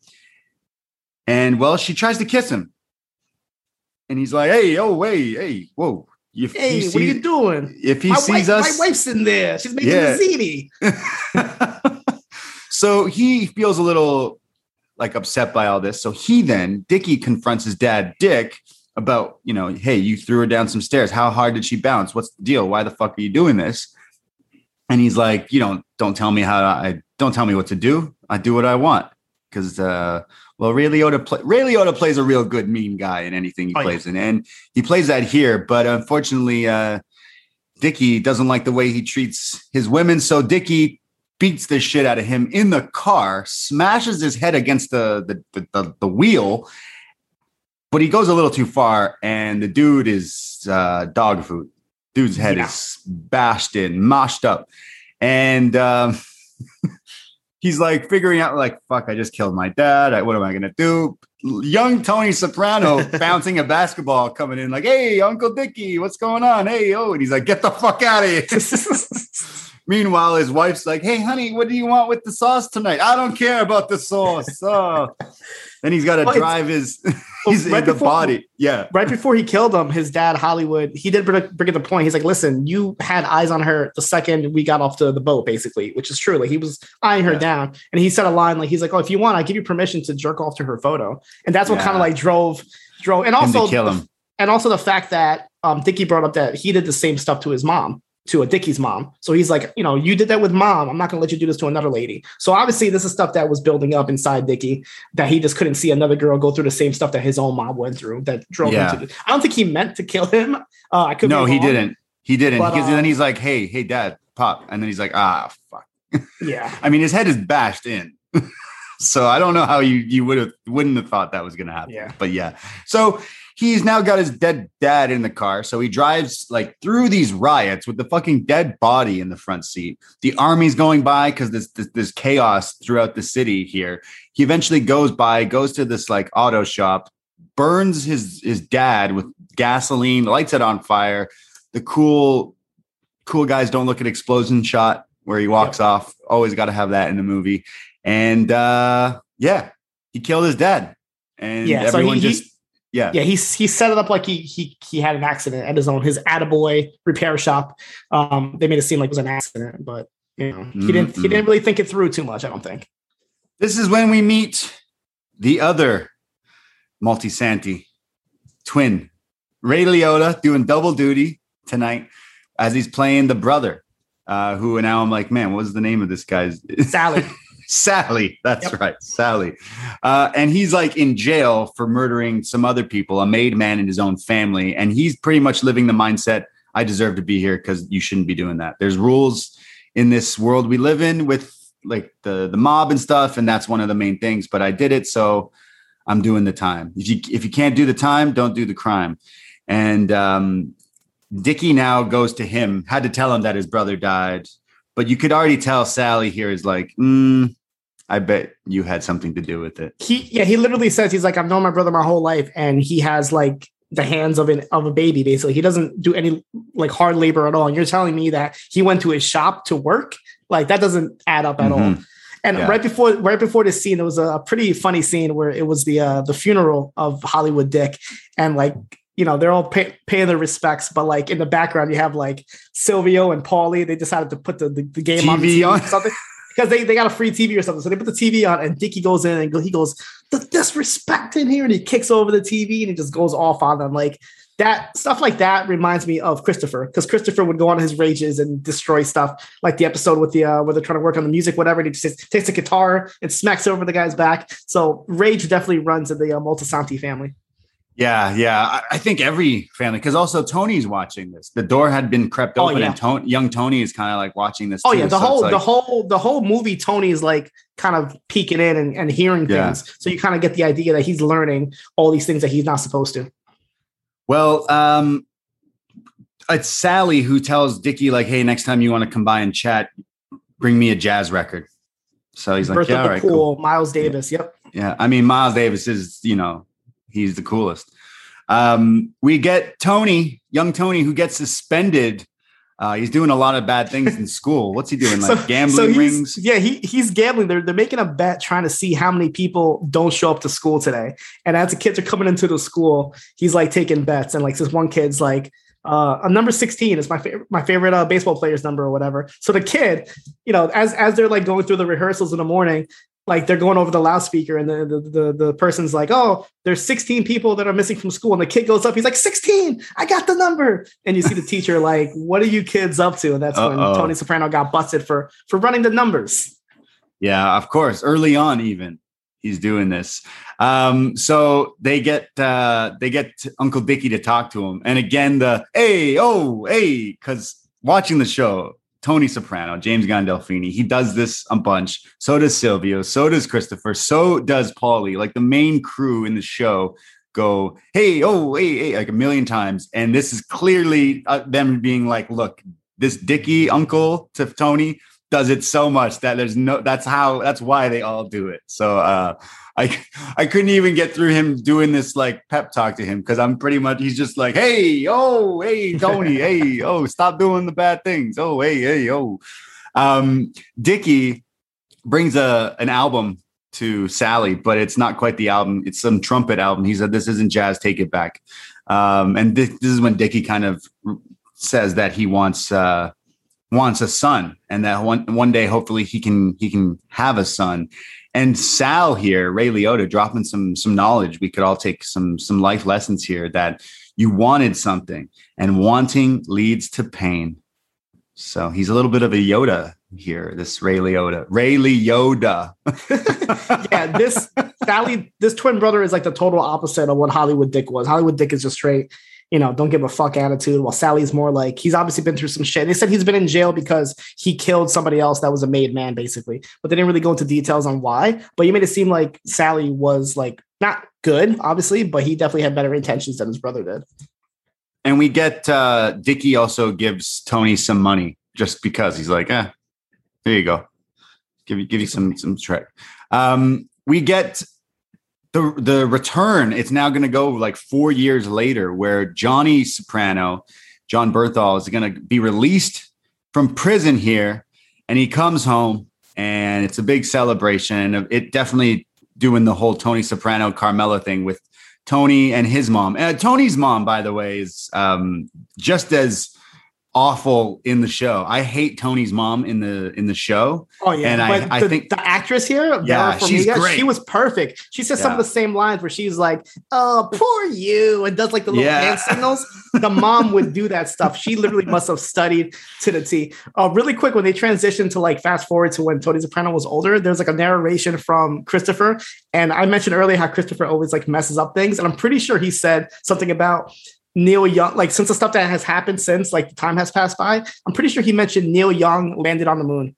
And well, she tries to kiss him. And he's like, hey, oh, hey, hey, whoa. If Hey, he what are you doing? If he my, sees wife, us, my wife's in there. She's making Yeah. a ziti. so he feels a little like upset by all this. So he then, Dickie confronts his dad, Dick, about, you know, hey, you threw her down some stairs. How hard did she bounce? What's the deal? Why the fuck are you doing this? and he's like, you know, don't tell me how to, I don't tell me what to do. I do what I want because uh, well, Ray Liotta, play, Ray Liotta plays a real good mean guy in anything he Oh, yeah. plays in, and he plays that here. But unfortunately, uh, Dickie doesn't like the way he treats his women, so Dickie beats the shit out of him in the car, smashes his head against the the, the, the, the wheel, but he goes a little too far, and the dude is uh, dog food. Dude's head Yeah. is bashed in, moshed up, and um, he's like figuring out, like, "Fuck, I just killed my dad. I, what am I gonna do?" Young Tony Soprano bouncing a basketball, coming in like, "Hey, Uncle Dickie, what's going on? Hey, oh," and he's like, "Get the fuck out of here." Meanwhile, his wife's like, "Hey, honey, what do you want with the sauce tonight? I don't care about the sauce." Oh. then he's got to Well, drive his he's right in the before- body. Yeah, right before he killed him, his dad Hollywood, he did bring, bring up the point. He's like, "Listen, you had eyes on her the second we got off the, the boat, basically, which is true. Like he was eyeing her Yeah. down, and he said a line like, "He's like, oh, if you want, I give you permission to jerk off to her photo," and that's what Yeah. kind of like drove drove, and also kill the- and also the fact that um Dickie brought up that he did the same stuff to his mom, to a Dickie's mom. So he's like, you know, you did that with mom. I'm not gonna let you do this to another lady. So obviously, this is stuff that was building up inside Dickie that he just couldn't see another girl go through the same stuff that his own mom went through that drove Yeah. him to. The, I don't think he meant to kill him. Uh, I could. No, he didn't. He didn't. But, Because uh, then he's like, "Hey, hey, dad, pop," and then he's like, "Ah, fuck." Yeah. I mean, his head is bashed in. so I don't know how you you would have wouldn't have thought that was going to happen. Yeah. But yeah. So he's now got his dead dad in the car. So he drives like through these riots with the fucking dead body in the front seat. The army's going by because there's, there's there's chaos throughout the city here. He eventually goes by, goes to this like auto shop, burns his his dad with gasoline, lights it on fire. The cool cool guys don't look at explosion shot where he walks off. Always got to have that in the movie. And uh yeah, he killed his dad. And Yeah, everyone he- he- just yeah. Yeah, he he set it up like he he he had an accident at his own his Attaboy repair shop. Um, they made it seem like it was an accident, but you know he didn't he didn't really think it through too much. I don't think. This is when we meet the other Moltisanti twin, Ray Liotta, doing double duty tonight as he's playing the brother. Uh, who now I'm like, man, what was the name of this guy's? Sally. Sally. That's Yep. right, Sally. Uh, and he's like in jail for murdering some other people, a made man in his own family, and he's pretty much living the mindset: I deserve to be here because you shouldn't be doing that. There's rules in this world we live in with like the the mob and stuff, and that's one of the main things. But I did it, so I'm doing the time. If you if you can't do the time, don't do the crime. And um, Dickie now goes to him, had to tell him that his brother died, but you could already tell Sally here is like, mm, I bet you had something to do with it. he yeah he literally says he's like I've known my brother my whole life, and he has like the hands of an of a baby. Basically, he doesn't do any like hard labor at all. And you're telling me that he went to his shop to work? Like that doesn't add up at all. Mhm. And Yeah. right before right before this scene, there was a pretty funny scene where it was the uh, the funeral of Hollywood Dick, and like you know they're all pay, paying their respects, but like in the background you have like Silvio and Paulie. They decided to put the the, the game on the TV TV on? or something because they, they got a free TV or something. So they put the TV on, and Dickie goes in and he goes the disrespect in here, and he kicks over the TV and he just goes off on them like. That stuff like that reminds me of Christopher because Christopher would go on his rages and destroy stuff, like the episode with the uh, where they're trying to work on the music, whatever. And he just takes a guitar and smacks it over the guy's back. So rage definitely runs in the uh, Moltisanti family. Yeah, yeah. I, think every family, because also Tony's watching this. The door had been crept Oh, open, yeah. and Ton- young Tony is kind of like watching this. Oh too. yeah, the So whole like- the whole the whole movie. Tony is like kind of peeking in and, and hearing Yeah. things, so you kind of get the idea that he's learning all these things that he's not supposed to. Well, um, it's Sally who tells Dickie like, "Hey, next time you want to come by and chat, bring me a jazz record." So he's like, Birth "Yeah, of all right, cool, cool." Miles Davis. Yep. Yeah, I mean, Miles Davis is, you know, he's the coolest. Um, we get Tony, young Tony, who gets suspended. Uh, he's doing a lot of bad things in school. What's he doing? Like gambling he's, rings? Yeah, he he's gambling. They're they're making a bet trying to see how many people don't show up to school today. And as the kids are coming into the school, he's like taking bets. And like this one kid's like, uh, a number 16 is my favorite my favorite uh, baseball player's number or whatever. So the kid, you know, as as they're like going through the rehearsals in the morning, like they're going over the loudspeaker and the, the the the person's like, "Oh, there's 16 people that are missing from school," and the kid goes up. He's like, "16, I got the number." And you see the teacher like, "What are you kids up to?" And that's when Uh-oh. Tony Soprano got busted for for running the numbers. Yeah, of course. Early on, even he's doing this. Um, so they get uh, they get Uncle Dickie to talk to him, and again the hey oh hey because watching the show. Tony Soprano, James Gandolfini, he does this a bunch. So does Silvio. So does Christopher. So does Paulie. Like the main crew in the show go, hey, oh, hey, hey, like a million times. And this is clearly uh, them being like, look, this Dickie uncle to Tony does it so much that there's no that's how that's why they all do it so uh i i couldn't even get through him doing this like pep talk to him because i'm pretty much he's just like hey oh hey tony hey oh stop doing the bad things. Oh hey hey oh um dickie brings a an album to sally but it's not quite the album. It's some trumpet album. He said this isn't jazz take it back. Um and this, this is when dickie kind of says that he wants uh wants a son and that one one day hopefully he can he can have a son and sal here ray liotta dropping some some knowledge. We could all take some some life lessons here that you wanted something and wanting leads to pain. So he's a little bit of a yoda here this ray liotta. Ray liotta. Yeah, this Sally, this twin brother is like the total opposite of what Hollywood Dick was. Hollywood Dick is just straight, you know, don't give a fuck attitude. While Sally's more like he's obviously been through some shit. They said he's been in jail because he killed somebody else that was a made man, basically. But they didn't really go into details on why. But you made it seem like Sally was like not good, obviously, but he definitely had better intentions than his brother did. and we get uh Dickie also gives Tony some money just because he's like, eh, there you go. Give you give you some some trick. Um, we get the the return. It's now gonna go like four years later, where Johnny Soprano, Jon Bernthal, is gonna be released from prison here, and he comes home, and it's a big celebration. It definitely doing the whole Tony Soprano Carmela thing with Tony and his mom. and Tony's mom, by the way, is um, just as awful in the show. I hate Tony's mom in the in the show. Oh yeah, And I- but I the, think- the actress here, Yeah, she's great. She was perfect. She says some of the same lines where she's like, "Oh, poor you," and does like the little Yeah. hand signals. The mom would do that stuff. She literally must have studied to the T. Uh, really quick, when they transitioned to like fast forward to when Tony Soprano was older, there's like a narration from Christopher, and I mentioned earlier how Christopher always like messes up things, and I'm pretty sure he said something about. Neil Young, like since the stuff that has happened since like the time has passed by, I'm pretty sure he mentioned Neil Young landed on the moon.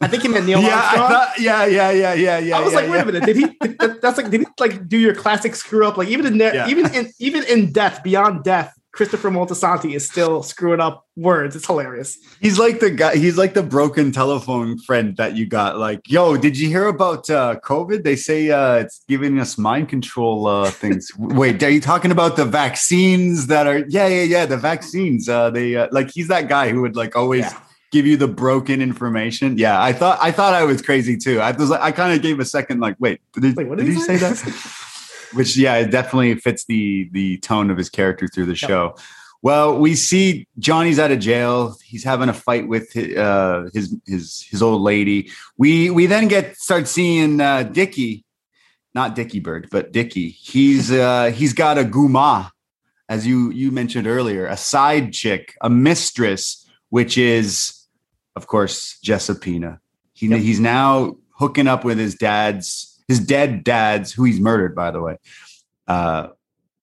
I think he meant Neil yeah, Armstrong. thought, yeah, yeah, yeah, yeah, yeah. I was yeah, like, wait yeah. a minute, did he? did- that's like, did he like do your classic screw up? Like even in Yeah. even in even in death, beyond death, Christopher Moltisanti is still screwing up words. It's hilarious. He's like the guy. He's like the broken telephone friend that you got. Like, yo, did you hear about uh, COVID? They say uh, it's giving us mind control uh, things. Wait, are you talking about the vaccines that are? Yeah, yeah, yeah. The vaccines. Uh, they uh, like he's that guy who would like always Yeah. give you the broken information. Yeah, I thought I thought I was crazy too. I was like, I kind of gave a second. Like, wait, did, Wait, did did he say? that? Which yeah, it definitely fits the the tone of his character through the show. Well, we see Johnny's out of jail. He's having a fight with his, uh, his his his old lady. We we then get start seeing uh, Dickie, not Dickie Bird, but Dickie. He's uh, he's got a guma, as you you mentioned earlier, a side chick, a mistress, which is, of course, Giuseppina. He Yep. he's now hooking up with his dad's his dead dad's, who he's murdered, by the way, uh,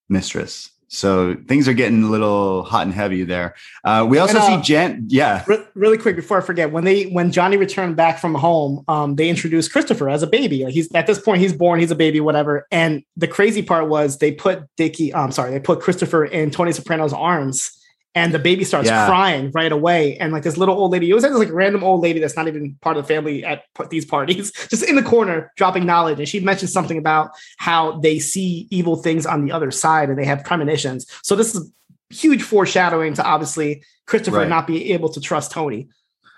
mistress. So things are getting a little hot and heavy there. Uh, we also And, uh, see Jen. Yeah, Re- really quick before I forget, when they when Johnny returned back from home, um, they introduced Christopher as a baby. Like he's at this point, he's born, he's a baby, whatever. And the crazy part was they put Dickie, I'm sorry, they put Christopher in Tony Soprano's arms, and the baby starts Yeah. crying right away. And like this little old lady, you was have this like random old lady that's not even part of the family at these parties, just in the corner dropping knowledge. And she mentioned something about how they see evil things on the other side and they have premonitions. So this is huge foreshadowing to obviously Christopher Right. not be able to trust Tony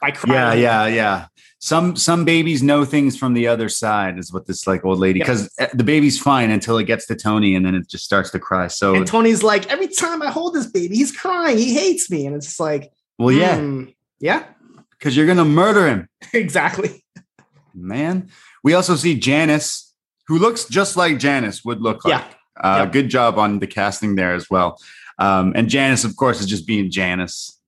by yeah, crying. yeah, yeah. Some some babies know things from the other side, is what this like old lady. Yeah. Because the baby's fine until it gets to Tony, and then it just starts to cry. So, And Tony's like, every time I hold this baby, he's crying. He hates me. And it's just like, well, yeah, hmm, yeah, because you're gonna murder him. exactly. man. We also see Janice, who looks just like Janice would look like. Yeah. Uh, Yep. Good job on the casting there as well. Um, and Janice, of course, is just being Janice.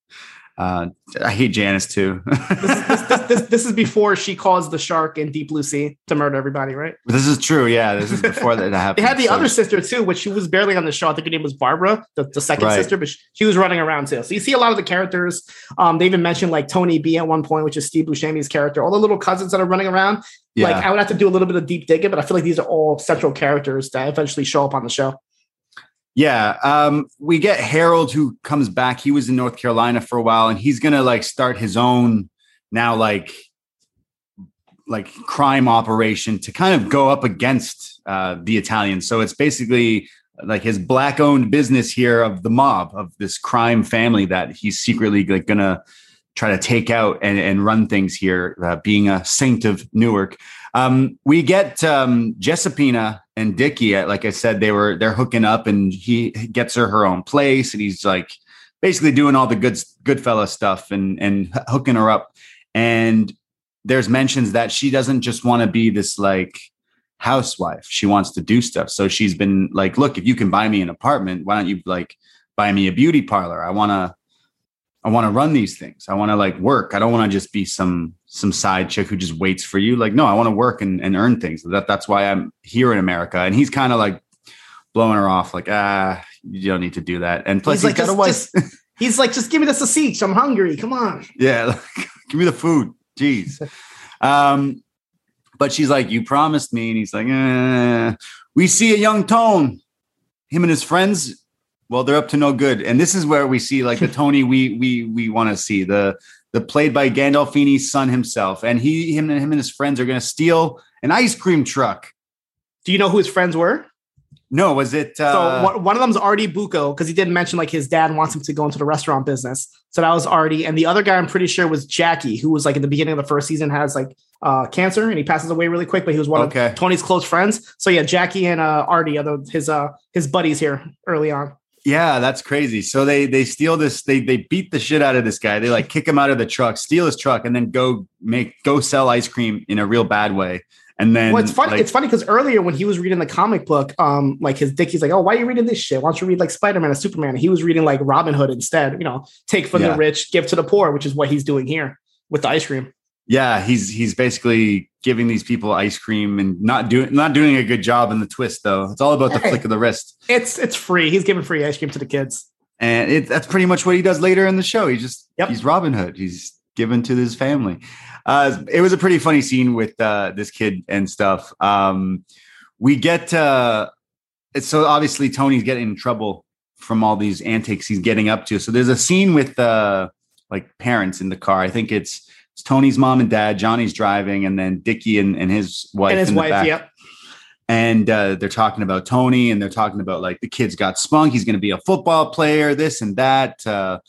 Uh, I hate Janice too. This, this, this, this, this is before she caused the shark in Deep Blue Sea to murder everybody, right? this is true. Yeah, this is before that happened. They had the So- other sister too, which she was barely on the show. I think her name was Barbara, the, the second Right. sister, but she, she was running around too. So you see a lot of the characters. Um, they even mentioned like Tony B at one point, which is Steve Buscemi's character. All the little cousins that are running around. Yeah. Like I would have to do a little bit of deep digging, but I feel like these are all central characters that eventually show up on the show. Yeah, um, we get Harold who comes back. He was in North Carolina for a while, and he's gonna like start his own now, like like crime operation to kind of go up against uh, the Italians. So it's basically like his black-owned business here of the mob of this crime family that he's secretly like gonna try to take out and, and run things here, uh, being a saint of Newark. Um, we get um, Giuseppina and Dickie. uh, Like I said, they were they're hooking up, and he gets her her own place, and he's like basically doing all the good Goodfella stuff and and hooking her up. And there's mentions that she doesn't just want to be this like housewife; she wants to do stuff. So she's been like, "Look, if you can buy me an apartment, why don't you like buy me a beauty parlor? I want to." I want to run these things. I want to like work. I don't want to just be some some side chick who just waits for you. Like, no, I want to work and, and earn things. That that's why I'm here in America. And he's kind of like blowing her off, like, ah, you don't need to do that. And plus, He's he's like, got a just, wife. just- he's like, just give me the sasich. I'm hungry. Come on. yeah, like, give me the food. Jeez. Um, but she's like, you promised me, and he's like, eh. we see a young Tone, him and his friends. Well, they're up to no good, and this is where we see like the Tony we we we want to see the the played by Gandolfini's son himself, and he him and him and his friends are going to steal an ice cream truck. Do you know who his friends were? No, was it? Uh, So one, of them's Artie Bucco because he didn't mention like his dad wants him to go into the restaurant business. So that was Artie, and the other guy I'm pretty sure was Jackie, who was like in the beginning of the first season has like uh, cancer and he passes away really quick, but he was one Okay. of Tony's close friends. So yeah, Jackie and uh, Artie are the, his uh, his buddies here early on. Yeah, that's crazy. So they they steal this, they they beat the shit out of this guy. They like kick him out of the truck, steal his truck, and then go make go sell ice cream in a real bad way. And then Well, it's funny. like- it's funny because earlier when he was reading the comic book, um, like his dick, he's like, "Oh, why are you reading this shit? Why don't you read like Spider Man and Superman?" And he was reading like Robin Hood instead. You know, take from Yeah. the rich, give to the poor, which is what he's doing here with the ice cream. Yeah, he's he's basically giving these people ice cream and not doing not doing a good job in the twist though. It's all about the Hey. flick of the wrist. It's it's free. He's giving free ice cream to the kids. And it, that's pretty much what he does later in the show. He just Yep. he's Robin Hood. He's given to his family. Uh, it was a pretty funny scene with uh, this kid and stuff. Um, we get uh, so obviously Tony's getting in trouble from all these antics he's getting up to. So there's a scene with uh, like parents in the car. I think it's, it's Tony's mom and dad. Johnny's driving, and then Dickie and, and his wife and his wife, yep. and uh, they're talking about Tony, and they're talking about like the kid's got spunk. He's going to be a football player, this and that. Uh,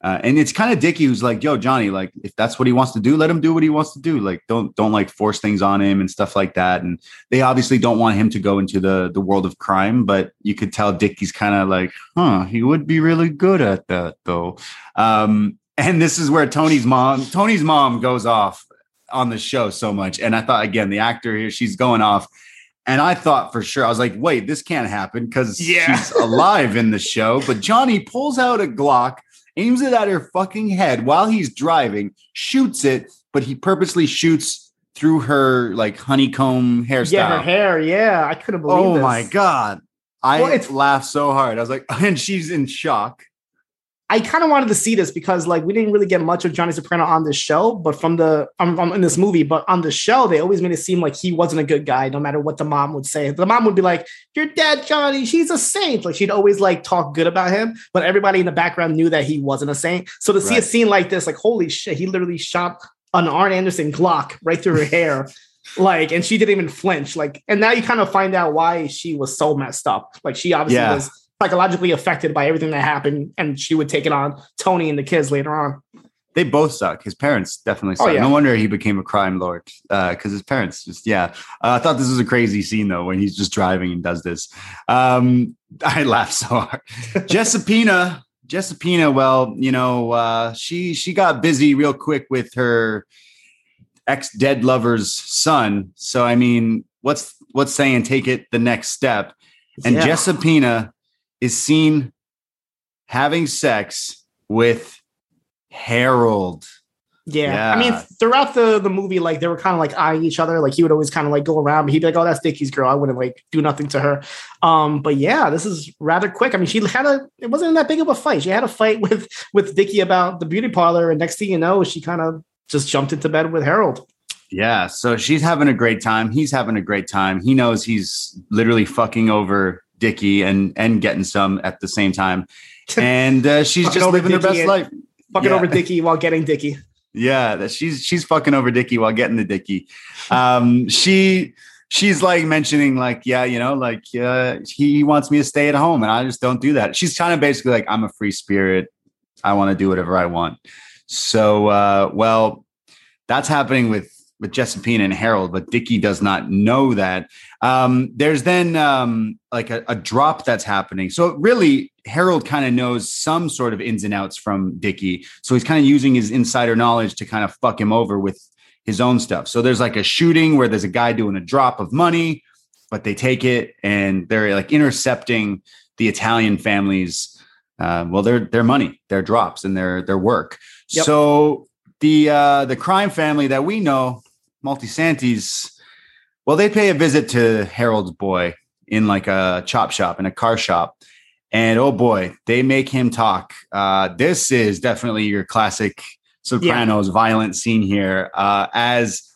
uh, and it's kind of Dickie who's like, "Yo, Johnny, like if that's what he wants to do, let him do what he wants to do. Like don't don't like force things on him and stuff like that." And they obviously don't want him to go into the the world of crime, but you could tell Dickie's kind of like, "Huh, he would be really good at that though." Um, and this is where Tony's mom, Tony's mom, goes off on the show so much. And I thought again, the actor here, she's going off. And I thought for sure, I was like, wait, this can't happen because Yeah. she's alive in the show. But Johnny pulls out a Glock, aims it at her fucking head while he's driving, shoots it, but he purposely shoots through her like honeycomb hairstyle. Yeah, her hair. Yeah, I couldn't believe. oh this. my God. I Well, laughed so hard. I was like, and she's in shock. I kind of wanted to see this because like we didn't really get much of Johnny Soprano on this show, but from the um, um, in this movie, but on the show they always made it seem like he wasn't a good guy, no matter what the mom would say. The mom would be like, "Your dad, Johnny, she's a saint." Like she'd always like talk good about him, but everybody in the background knew that he wasn't a saint. So to see a scene like this, like holy shit, he literally shot an Arn Anderson Glock right through her hair. Like, and she didn't even flinch. Like, and now you kind of find out why she was so messed up. Like, she obviously Yeah. was psychologically affected by everything that happened, and she would take it on Tony and the kids later on. They both suck. His parents definitely Oh, suck. yeah. No wonder he became a crime lord because his parents just, yeah. Uh, I thought this was a crazy scene though when he's just driving and does this. Um, I laughed so hard. Giuseppina, Giuseppina, well, you know, uh, she she got busy real quick with her. ex dead lover's son. So I mean, what's what's saying take it the next step? And Yeah. Giuseppina is seen having sex with Harold. Yeah. I mean, throughout the the movie, like they were kind of like eyeing each other. Like he would always kind of like go around, but he'd be like, "Oh, that's Dickie's girl." I wouldn't like do nothing to her. Um, but yeah, this is rather quick. I mean, she had a. It wasn't that big of a fight. She had a fight with with Dickie about the beauty parlor, and next thing you know, she kind of just jumped into bed with Harold. Yeah, so she's having a great time. He's having a great time. He knows he's literally fucking over Dickie and and getting some at the same time. And uh, she's just living her best life. Fucking Yeah. over Dickie while getting Dickie. Yeah, that she's she's fucking over Dickie while getting the Dickie. Um, she she's like mentioning like, yeah, you know, like uh, he wants me to stay at home, and I just don't do that. She's kind of basically like, I'm a free spirit. I want to do whatever I want. So, uh, well, that's happening with with Giuseppina and Harold, but Dickie does not know that. Um, there's then um, like a, a drop that's happening. So really, Harold kind of knows some sort of ins and outs from Dickie. So he's kind of using his insider knowledge to kind of fuck him over with his own stuff. So there's like a shooting where there's a guy doing a drop of money, but they take it and they're like intercepting the Italian families. Uh, well, their their money, their drops, and their their work. Yep. So the uh, the crime family that we know, Moltisantis, well, they pay a visit to Harold's boy in like a chop shop in a car shop, and oh boy, they make him talk. Uh, this is definitely your classic Sopranos violent scene here. Uh, as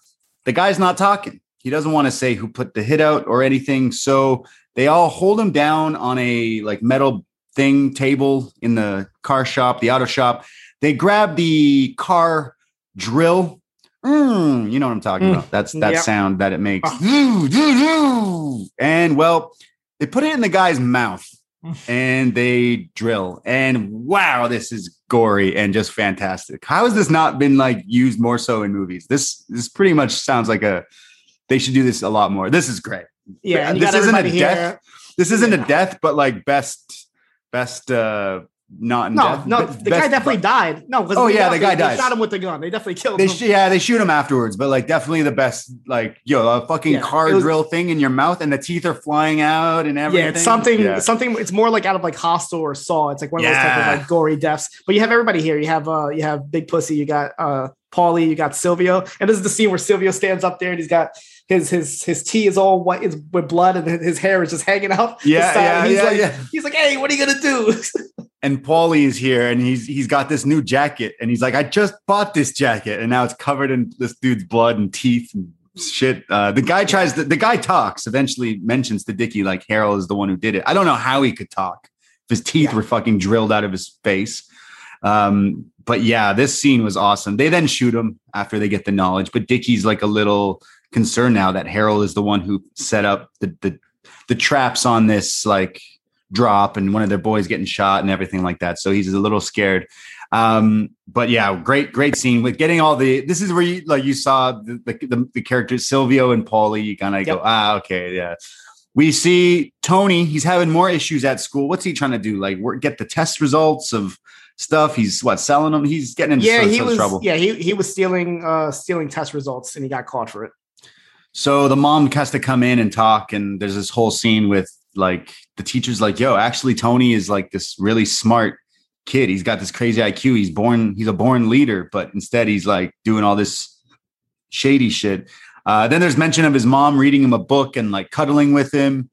the guy's not talking, he doesn't want to say who put the hit out or anything. So they all hold him down on a like metal thing table in the car shop, the auto shop. They grab the car drill. Mm, you know what I'm talking Mm. about. That's that Yep. sound that it makes. Ah. and well, they put it in the guy's mouth and they drill. And wow, this is gory and just fantastic. How has this not been like used more so in movies? This this pretty much sounds like a they should do this a lot more. This is great. Yeah, This isn't a everybody death. This isn't Yeah. a death, but like best best uh not in No, death. no, the guy best- definitely died. No, Oh, yeah, the guy they, dies. Shot him with the gun. They definitely killed They him. yeah, they shoot him afterwards, but like definitely the best, like yo, a fucking Yeah, car was- drill thing in your mouth, and the teeth are flying out and everything. Yeah, it's something. Yeah. Something. It's more like out of like Hostel or Saw. It's like one of those type of like gory deaths. But you have everybody here. You have uh, you have Big Pussy. You got uh, Paulie. You got Silvio. And this is the scene where Silvio stands up there and he's got his his his tea is all white is with blood and his hair is just hanging out. Yeah, yeah, he's yeah, like, yeah. He's like, hey, what are you gonna do? and Paulie is here, and he's he's got this new jacket, and he's like, I just bought this jacket, and now it's covered in this dude's blood and teeth and shit. Uh, the guy tries to, the guy talks, eventually mentions to Dickie like Harold is the one who did it. I don't know how he could talk if his teeth Yeah. were fucking drilled out of his face. Um, but yeah, this scene was awesome. They then shoot him after they get the knowledge, but Dickie's like a little concerned now that Harold is the one who set up the the the traps on this like drop and one of their boys getting shot and everything like that. So he's a little scared. Um, but yeah, great, great scene with getting all the. This is where you like you saw the the, the, the characters Silvio and Paulie. You kind of go, ah, okay, yeah. We see Tony. He's having more issues at school. What's he trying to do? Like, work, get the test results of stuff. He's what selling them. He's getting into yeah, he was. trouble. Yeah, he he was stealing uh stealing test results and he got caught for it. So the mom has to come in and talk, and there's this whole scene with like the teacher's like, "Yo, actually, Tony is like this really smart kid. He's got this crazy IQ. He's born, he's a born leader, but instead he's like doing all this shady shit." Uh, then there's mention of his mom reading him a book and like cuddling with him.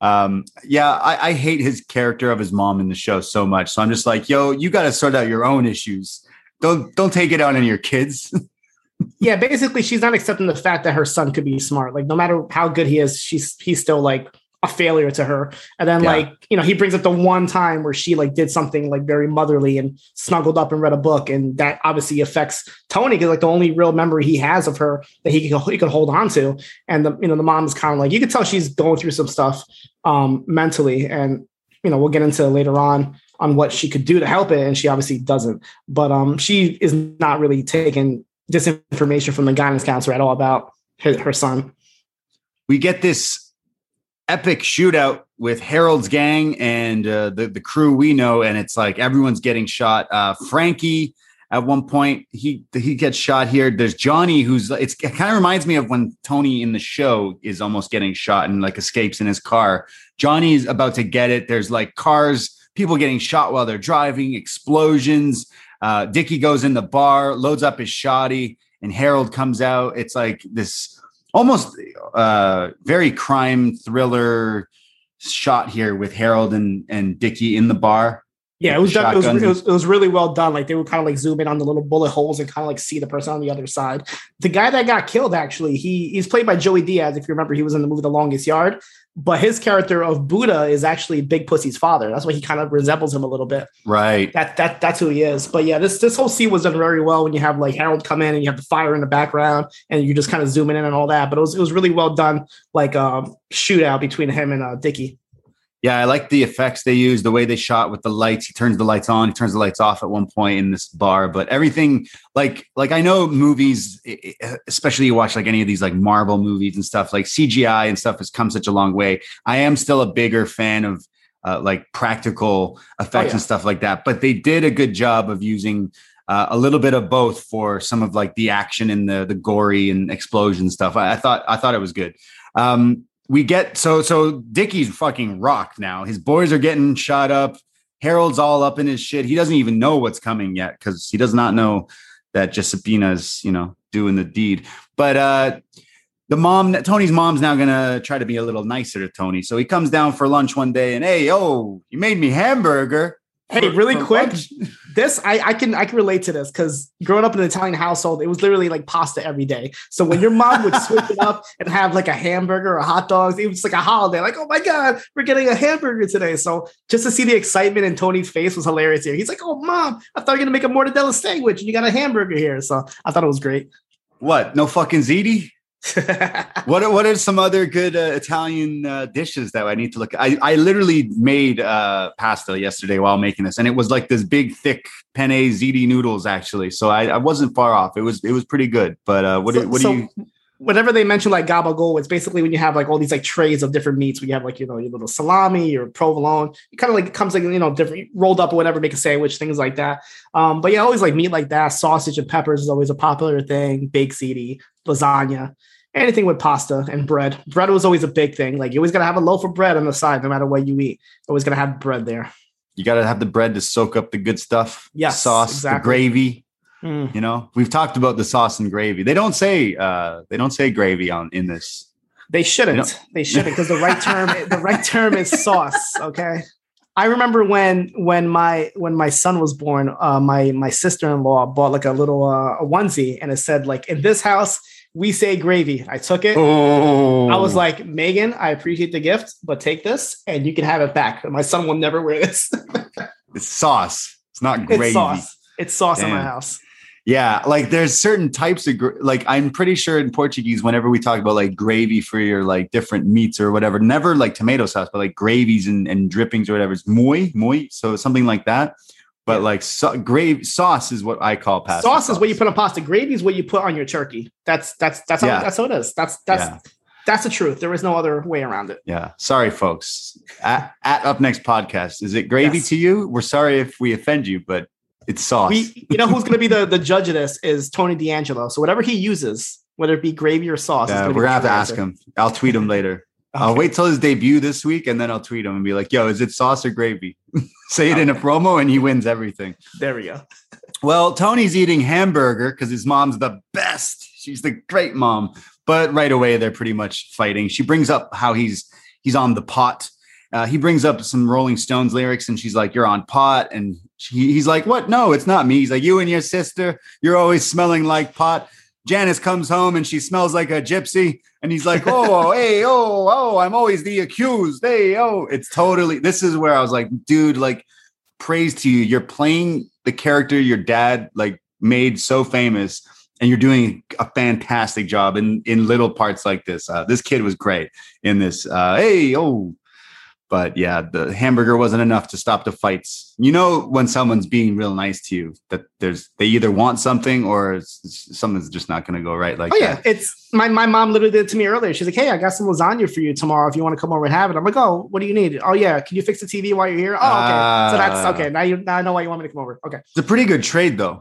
Um, yeah, I, I hate his character of his mom in the show so much. So I'm just like, yo, you got to sort out your own issues. Don't don't take it out on your kids. Yeah, basically, she's not accepting the fact that her son could be smart. Like, no matter how good he is, she's he's still like a failure to her. And then, Yeah. like, you know, he brings up the one time where she like did something like very motherly and snuggled up and read a book, and that obviously affects Tony because like the only real memory he has of her that he can he could hold on to. And the you know the mom's kind of like you can tell she's going through some stuff um mentally, and you know we'll get into later on on what she could do to help it, and she obviously doesn't. But um, she is not really taking disinformation from the guidance counselor at all about her, her son. we get this epic shootout with Harold's gang and uh, the the crew we know, and it's like everyone's getting shot. Uh, Frankie at one point. He he gets shot here. There's Johnny, who's it's it kind of reminds me of when Tony in the show is almost getting shot and like escapes in his car. Johnny's about to get it. There's like cars, people getting shot while they're driving, explosions. Uh, Dickie goes in the bar, loads up his shoddy, and Harold comes out. It's like this almost uh, very crime thriller shot here with Harold and and Dickie in the bar. Yeah, it was, done, it was, it was it was really well done. Like they would kind of like zoom in on the little bullet holes and kind of like see the person on the other side. The guy that got killed actually, he he's played by Joey Diaz. If you remember, he was in the movie The Longest Yard. But his character of Buddha is actually Big Pussy's father. That's why he kind of resembles him a little bit. Right. That that that's who he is. But yeah, this this whole scene was done very well when you have like Harold come in and you have the fire in the background and you just kind of zooming in and all that. But it was it was really well done, like um shootout between him and uh Dickie. Yeah, I like the effects they use, the way they shot with the lights. He turns the lights on, he turns the lights off at one point in this bar, but everything like like I know movies, especially you watch like any of these like Marvel movies and stuff, like CGI and stuff has come such a long way. I am still a bigger fan of uh, like practical effects Oh, yeah. and stuff like that, but they did a good job of using uh, a little bit of both for some of like the action and the the gory and explosion stuff. I, I thought I thought it was good. Um, we get so so Dickie's fucking rocked now. His boys are getting shot up. Harold's all up in his shit. He doesn't even know what's coming yet because he does not know that Giuseppina's you know doing the deed. But uh the mom, Tony's mom's now gonna try to be a little nicer to Tony. So he comes down for lunch one day and hey, oh, you made me hamburger. Hey, really quick, lunch." this I, I can I can relate to this because growing up in an Italian household, it was literally like pasta every day. So when your mom would switch it up and have like a hamburger or hot dogs, it was like a holiday. Like, oh my god, we're getting a hamburger today. So just to see the excitement in Tony's face was hilarious here. He's like, oh mom, I thought you were gonna make a mortadella sandwich and you got a hamburger here. So I thought it was great. What? No fucking ziti? What are, what are some other good uh, Italian uh, dishes that I need to look at? I, I literally made uh, pasta yesterday while making this, and it was like this big, thick penne ziti noodles, actually. So I, I wasn't far off. It was it was pretty good. But uh, what, do, So- what so do you? Whenever they mention like gabagool, it's basically when you have like all these like trays of different meats. When you have like you know your little salami, your provolone, it kind of like comes like you know different rolled up or whatever, make a sandwich, things like that. Um, but yeah, always like meat like that. Sausage and peppers is always a popular thing. Baked ziti, lasagna, anything with pasta and bread. Bread was always a big thing. Like you always gotta have a loaf of bread on the side, no matter what you eat. Always gotta have bread there. You got to have the bread to soak up the good stuff. Yes, sauce, exactly. the gravy. Mm. You know, we've talked about the sauce and gravy. They don't say uh, they don't say gravy on in this. They shouldn't. Know- They shouldn't because the right term the right term is sauce. Okay. I remember when when my when my son was born, uh, my my sister in law bought like a little uh, a onesie, and it said like in this house we say gravy. I took it. Oh, I was oh. like, Megan, I appreciate the gift, but take this and you can have it back. My son will never wear this. it's sauce. It's not gravy. it's sauce. It's sauce in my house. Yeah, like there's certain types of gra- like I'm pretty sure in Portuguese, whenever we talk about like gravy for your like different meats or whatever, never like tomato sauce, but like gravies and, and drippings or whatever. It's muy, muy, so something like that. But like so, grave sauce is what I call pasta. sauce is what you put on pasta. Gravy is what you put on your turkey. That's that's that's how Yeah. that's how it is. That's that's Yeah. that's the truth. There is no other way around it. Yeah, sorry, folks. At, at upNXT podcast, is it gravy Yes. to you? We're sorry if we offend you, but it's sauce. We, you know, who's going to be the, the judge of this is Tony D'Angelo. So whatever he uses, whether it be gravy or sauce, yeah, uh, gonna we're gonna have to ask him. I'll tweet him later. I'll wait till his debut this week, and then I'll tweet him and be like, "Yo, is it sauce or gravy?" Say it in a promo, and he wins everything. There we go. Well, Tony's eating hamburger because his mom's the best. She's the great mom. But right away, they're pretty much fighting. She brings up how he's he's on the pot. Uh, he brings up some Rolling Stones lyrics, and she's like, "You're on pot," and she, he's like, "What? No, it's not me." He's like, "You and your sister, you're always smelling like pot." Janice comes home and she smells like a gypsy, and he's like, "Oh, hey, oh, oh, I'm always the accused." Hey, oh, it's totally. This is where I was like, "Dude, like, praise to you. You're playing the character your dad like made so famous." And you're doing a fantastic job in in little parts like this. Uh, this kid was great in this. Uh, hey, oh, but yeah, the hamburger wasn't enough to stop the fights. You know when someone's being real nice to you that there's they either want something or something's just not going to go right. Like Oh yeah, that. it's my my mom literally did it to me earlier. She's like, "Hey, I got some lasagna for you tomorrow. If you want to come over and have it." I'm like, "Oh, what do you need?" Oh yeah, can you fix the TV while you're here? Oh okay, so that's Ah. okay. Now you now I know why you want me to come over. Okay, it's a pretty good trade though.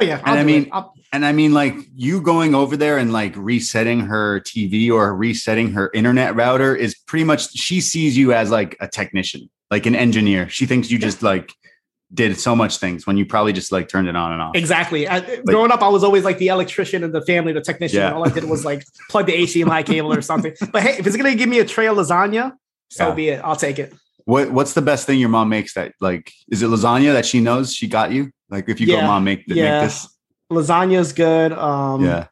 Oh yeah, And I mean- I'll- And I mean, like you going over there and like resetting her TV or resetting her internet router is pretty much she sees you as like a technician, like an engineer. She thinks you just like did so much things when you probably just like turned it on and off. exactly. I, growing up, I was always like the electrician in the family, the technician. Yeah. All I did was like plug the HDMI cable or something. But hey, if it's gonna give me a tray of lasagna, so Yeah. be it. I'll take it. What What's the best thing your mom makes that like is it lasagna that she knows she got you? Like if you go, mom, make, th- Yeah. make this. Lasagna is good. Um, Yeah.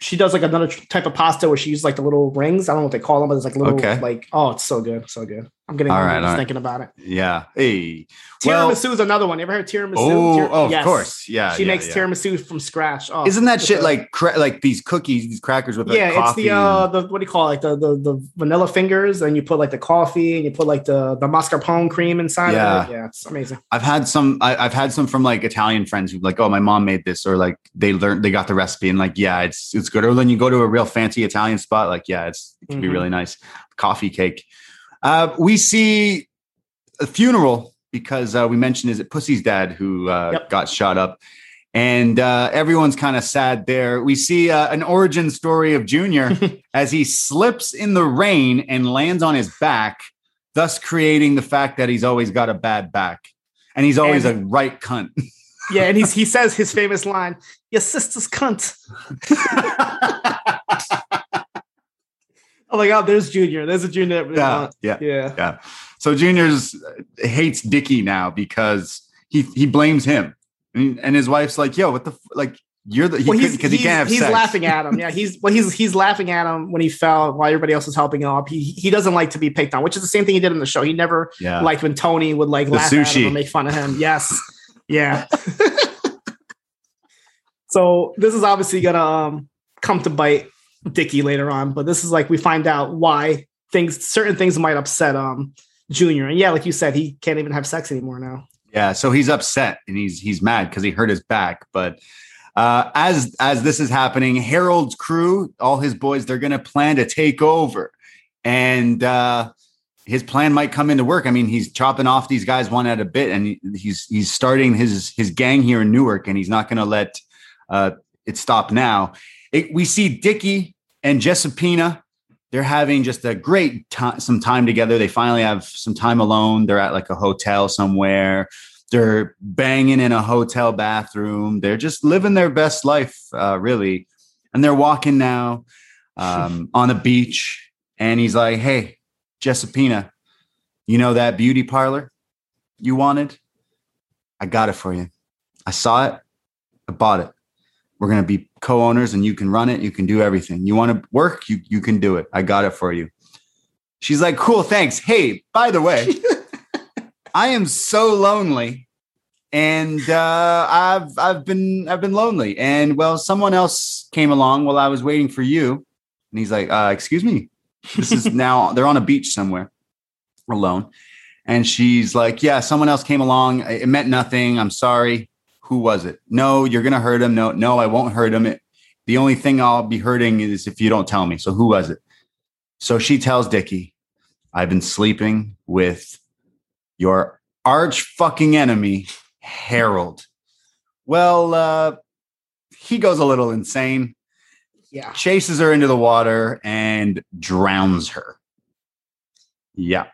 she does like another type of pasta where she uses like the little rings. I don't know what they call them, but it's like little Okay. like oh, it's so good, so good. I'm getting All right, just all right. thinking about it. Yeah. Hey. Well- Tiramisu is another one. You ever heard tiramisu? Oh, Tir- oh, of course. Yeah. she yeah, makes yeah. tiramisu from scratch. Oh, Isn't that shit a- like cra- like these cookies, these crackers with like yeah, it's the uh the what do you call it? Like the the the vanilla fingers, and you put like the coffee, and you put like the the mascarpone cream inside. Yeah. of it. yeah, it's amazing. I've had some. I, I've had some from like Italian friends who like, oh, my mom made this, or like they learned, they got the recipe, and like, yeah, it's it's good. Or then you go to a real fancy Italian spot, like, yeah, it's it can be Mhm. really nice. Coffee cake. Uh, we see a funeral because uh, we mentioned is it Pussy's dad who uh, Yep. got shot up, and uh, everyone's kind of sad there. We see uh, an origin story of Junior as he slips in the rain and lands on his back, thus creating the fact that he's always got a bad back. And he's always And- a right cunt. Yeah, and he's he says his famous line, "Your sister's cunt." Oh my god, there's Junior. There's a Junior. yeah, yeah, yeah. yeah. So Junior's uh, hates Dickie now because he he blames him, and, and his wife's like, "Yo, what the f-? like? You're the Well, because he, can't have he's sex." laughing at him. Yeah, he's well, he's he's laughing at him when he fell while everybody else was helping him up. He he doesn't like to be picked on, which is the same thing he did in the show. He never Yeah, liked when Tony would like The laugh at sushi. him or make fun of him. Yes, yeah. so this is obviously gonna um, come to bite Dickie later on, but this is like we find out why things certain things might upset um Junior, and yeah, like you said, he can't even have sex anymore now. Yeah, so he's upset and he's he's mad because he hurt his back. But uh, as as this is happening, Harold's crew, all his boys, they're gonna plan to take over, and uh, his plan might come into work. I mean, he's chopping off these guys one at a bit, and he's he's starting his his gang here in Newark, and he's not gonna let uh, it stop now. It, we see Dickie and Giuseppina. They're having just a great time, some time together. They finally have some time alone. They're at like a hotel somewhere. They're banging in a hotel bathroom. They're just living their best life, uh, really. And they're walking now um, on a beach. And he's like, "Hey, Giuseppina, you know that beauty parlor you wanted? I got it for you. I saw it. I bought it. We're gonna be co-owners, and you can run it. You can do everything. You want to work? You you can do it. I got it for you." She's like, "Cool, thanks. Hey, by the way, I am so lonely, and uh, I've I've been I've been lonely, and well, someone else came along while I was waiting for you." And he's like, uh, "Excuse me, this is now they're on a beach somewhere, alone." And she's like, "Yeah, someone else came along. It meant nothing. I'm sorry. Who was it? No, you're gonna hurt him. No, no, I won't hurt him. It, the only thing I'll be hurting is if you don't tell me. So who was it?" So she tells Dickie, "I've been sleeping with your arch fucking enemy, Harold." Well, uh, he goes a little insane Yeah, chases her into the water and drowns her. Yeah.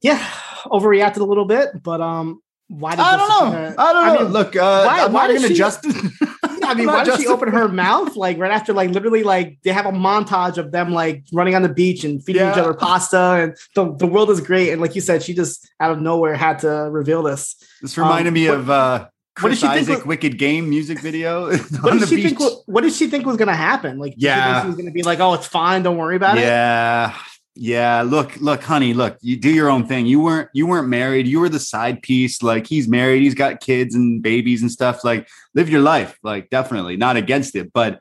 yeah, overreacted a little bit, but um, why? Did I don't know. Jessica- I don't know. I mean, Look, uh, why- I'm why not going to she- just. I mean, why did she open her mouth like right after like literally like they have a montage of them like running on the beach and feeding each other pasta and the, the world is great and like you said she just out of nowhere had to reveal this. This reminded Um, me what- of uh, what did Chris she think Isaak was- Wicked Game music video What did she beach. think? What did she think was gonna happen? Like, did she Yeah. she was gonna be like, "Oh, it's fine, don't worry about it." yeah. Yeah, look, look, honey, look, you do your own thing. You weren't you weren't married. You were the side piece. Like he's married, he's got kids and babies and stuff. Like live your life. Like definitely not against it. But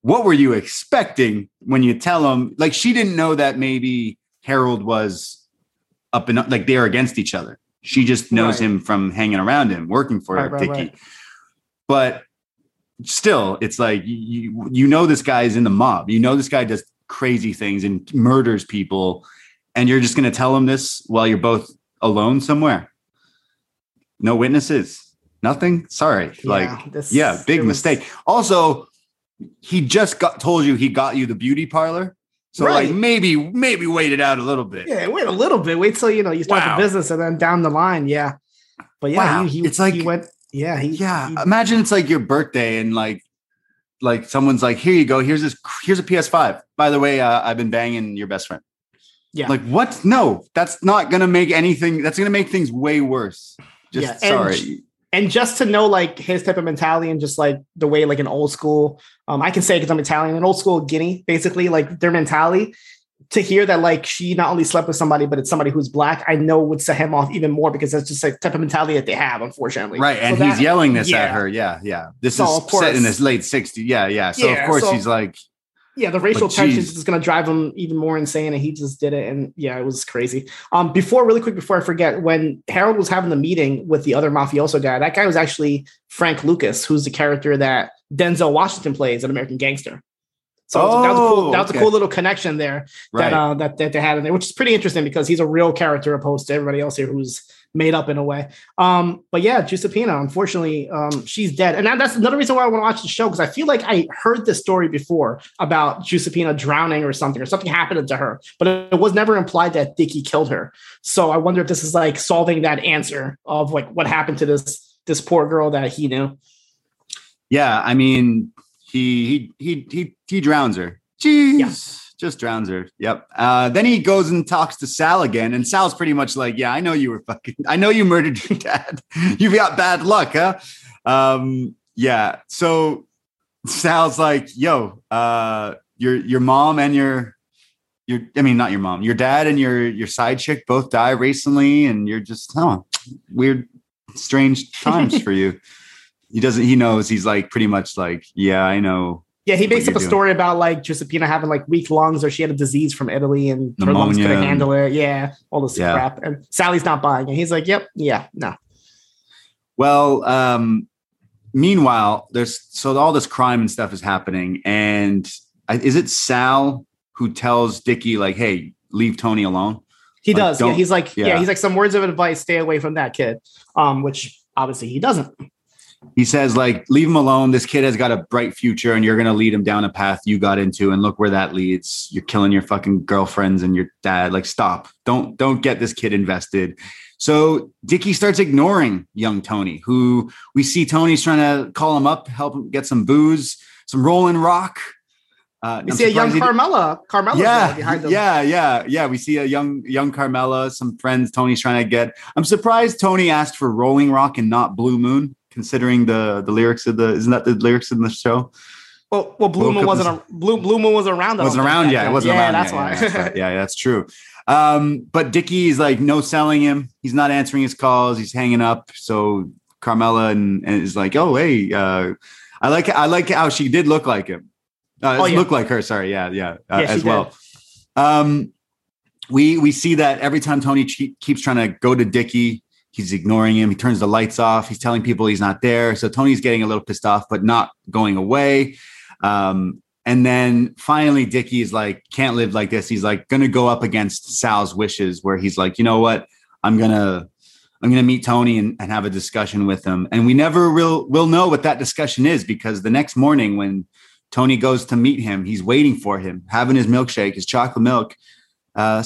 what were you expecting when you tell him like she didn't know that maybe Harold was up and up like they're against each other. She just knows Right. him from hanging around him, working for Right, right, Dickie. But still, it's like you you know this guy is in the mob. You know this guy does crazy things and murders people, and you're just going to tell him this while you're both alone somewhere. No witnesses, Nothing. Sorry. like, Yeah, this- yeah, big was- mistake. Also, he just got told you he got you the beauty parlor. So Right. like maybe maybe wait it out a little bit. Yeah, wait a little bit. Wait till you know you start Wow. the business, and then down the line, yeah. But yeah, Wow. he, he, It's like- he went. Yeah, he, Yeah, he- imagine it's like your birthday and like like someone's like, "Here you go. Here's this. Here's a PS5. By the way, uh, I've been banging your best friend." Yeah. Like what? No, that's not gonna make anything. That's gonna make things way worse. Just Yeah, and- sorry. and just to know like his type of mentality and just like the way like an old school, um, I can say because I'm Italian, an old school Guinea, basically like their mentality. To hear that like she not only slept with somebody, but it's somebody who's black, I know would set him off even more because that's just like type of mentality that they have, unfortunately. Right, and So he's that- yelling this yeah. at her. Yeah, yeah. This So, is of set in his late 60s. Yeah, yeah. So Yeah, of course so- he's like, yeah, the racial tension is just gonna drive him even more insane, and he just did it. And yeah, it was crazy. Um, before really quick, before I forget, when Harold was having the meeting with the other mafioso guy, that guy was actually Frank Lucas, who's the character that Denzel Washington plays in American Gangster. So that was a cool, Oh, that was a cool little connection there right. that, uh, that that they had in there, which is pretty interesting because he's a real character opposed to everybody else here who's made up in a way. Um, but yeah, Giuseppina, unfortunately, um, she's dead, and that's another reason why I want to watch the show because I feel like I heard this story before about Giuseppina drowning or something, or something happened to her, but it was never implied that Dickie killed her. So I wonder if this is like solving that answer of like what happened to this this poor girl that he knew. yeah, I mean, he he he he he drowns her. Jeez. Yeah. Just drowns her. Yep. Uh, then he goes and talks to Sal again, and Sal's pretty much like, "Yeah, I know you were fucking. I know you murdered your dad. You've got bad luck, huh?" Um, yeah. So Sal's like, "Yo, uh, your your mom and your your I mean, not your mom, your dad and your your side chick both died recently, and you're just oh, weird, strange times for you." He doesn't. He knows. He's like pretty much like, "Yeah, I know." Yeah, he makes up a doing. story about like Giuseppina having like weak lungs or she had a disease from Italy and her lungs couldn't handle it. Yeah, all this Yeah. crap. And Sally's not buying it. He's like, yep, yeah, no. Well, um, meanwhile, there's so all this crime and stuff is happening, and I, is it Sal who tells Dickie like, "Hey, leave Tony alone"? He Like, does. Yeah, he's like, yeah. yeah. he's like some words of advice, stay away from that kid. Um, which obviously he doesn't. He says like, "Leave him alone. This kid has got a bright future, and you're going to lead him down a path you got into, and look where that leads. You're killing your fucking girlfriends and your dad. Like, stop. Don't don't get this kid invested." So Dickie starts ignoring young Tony, who we see Tony's trying to call him up, help him get some booze, some Rolling Rock. Uh, I'm see a young Carmela, Carmela yeah, behind them. yeah, yeah, yeah. We see a young young Carmela, some friends Tony's trying to get. I'm surprised Tony asked for Rolling Rock and not Blue Moon, considering the the lyrics of the isn't that the lyrics in the show? Well, well, Blue Moon wasn't a Blue Blue Moon was around. Wasn't around yet. It wasn't yeah, around. That's yet. why. Yeah, that's right. yeah, that's true. Um, but Dickie's like no selling him. He's not answering his calls. He's hanging up. So Carmela and, and is like, oh hey, uh, I like I like how she did look like him. Uh, Oh, yeah. look like her. Sorry, yeah, yeah, uh, Yeah, as did. well. Um, we we see that every time Tony che- keeps trying to go to Dickie, he's ignoring him. He turns the lights off. He's telling people he's not there. So Tony's getting a little pissed off, but not going away. Um, and then finally, Dickie is like, can't live like this. He's like, gonna go up against Sal's wishes, where he's like, you know what? I'm gonna, I'm gonna meet Tony and, and have a discussion with him. And we never will will know what that discussion is because the next morning when Tony goes to meet him, he's waiting for him, having his milkshake, his chocolate milk. Uh,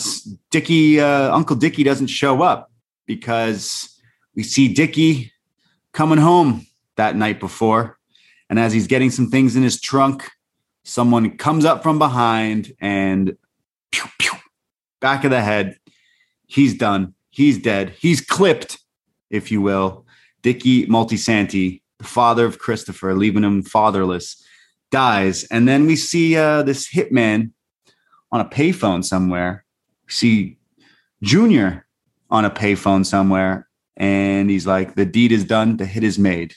Dickie, uh, Uncle Dickie doesn't show up because we see Dickie coming home that night before. And as he's getting some things in his trunk, someone comes up from behind and pew, pew, back of the head. He's done. He's dead. He's clipped, if you will. Dickie Moltisanti, the father of Christopher, leaving him fatherless, dies. And then we see uh, this hitman on a payphone somewhere. We see Junior on a payphone somewhere. And he's like, the deed is done, the hit is made.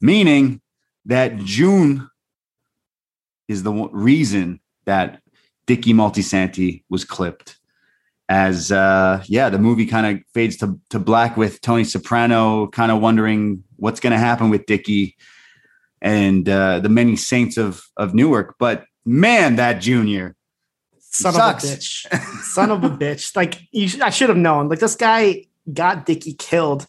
Meaning that June is the reason that Dickie Moltisanti was clipped. As uh, yeah, the movie kind of fades to, to black with Tony Soprano kind of wondering what's going to happen with Dickie and uh, the many saints of of Newark. But man, that Junior, Son Sucks. of a bitch. Son of a bitch. Like you I should have known. Like this guy got Dickie killed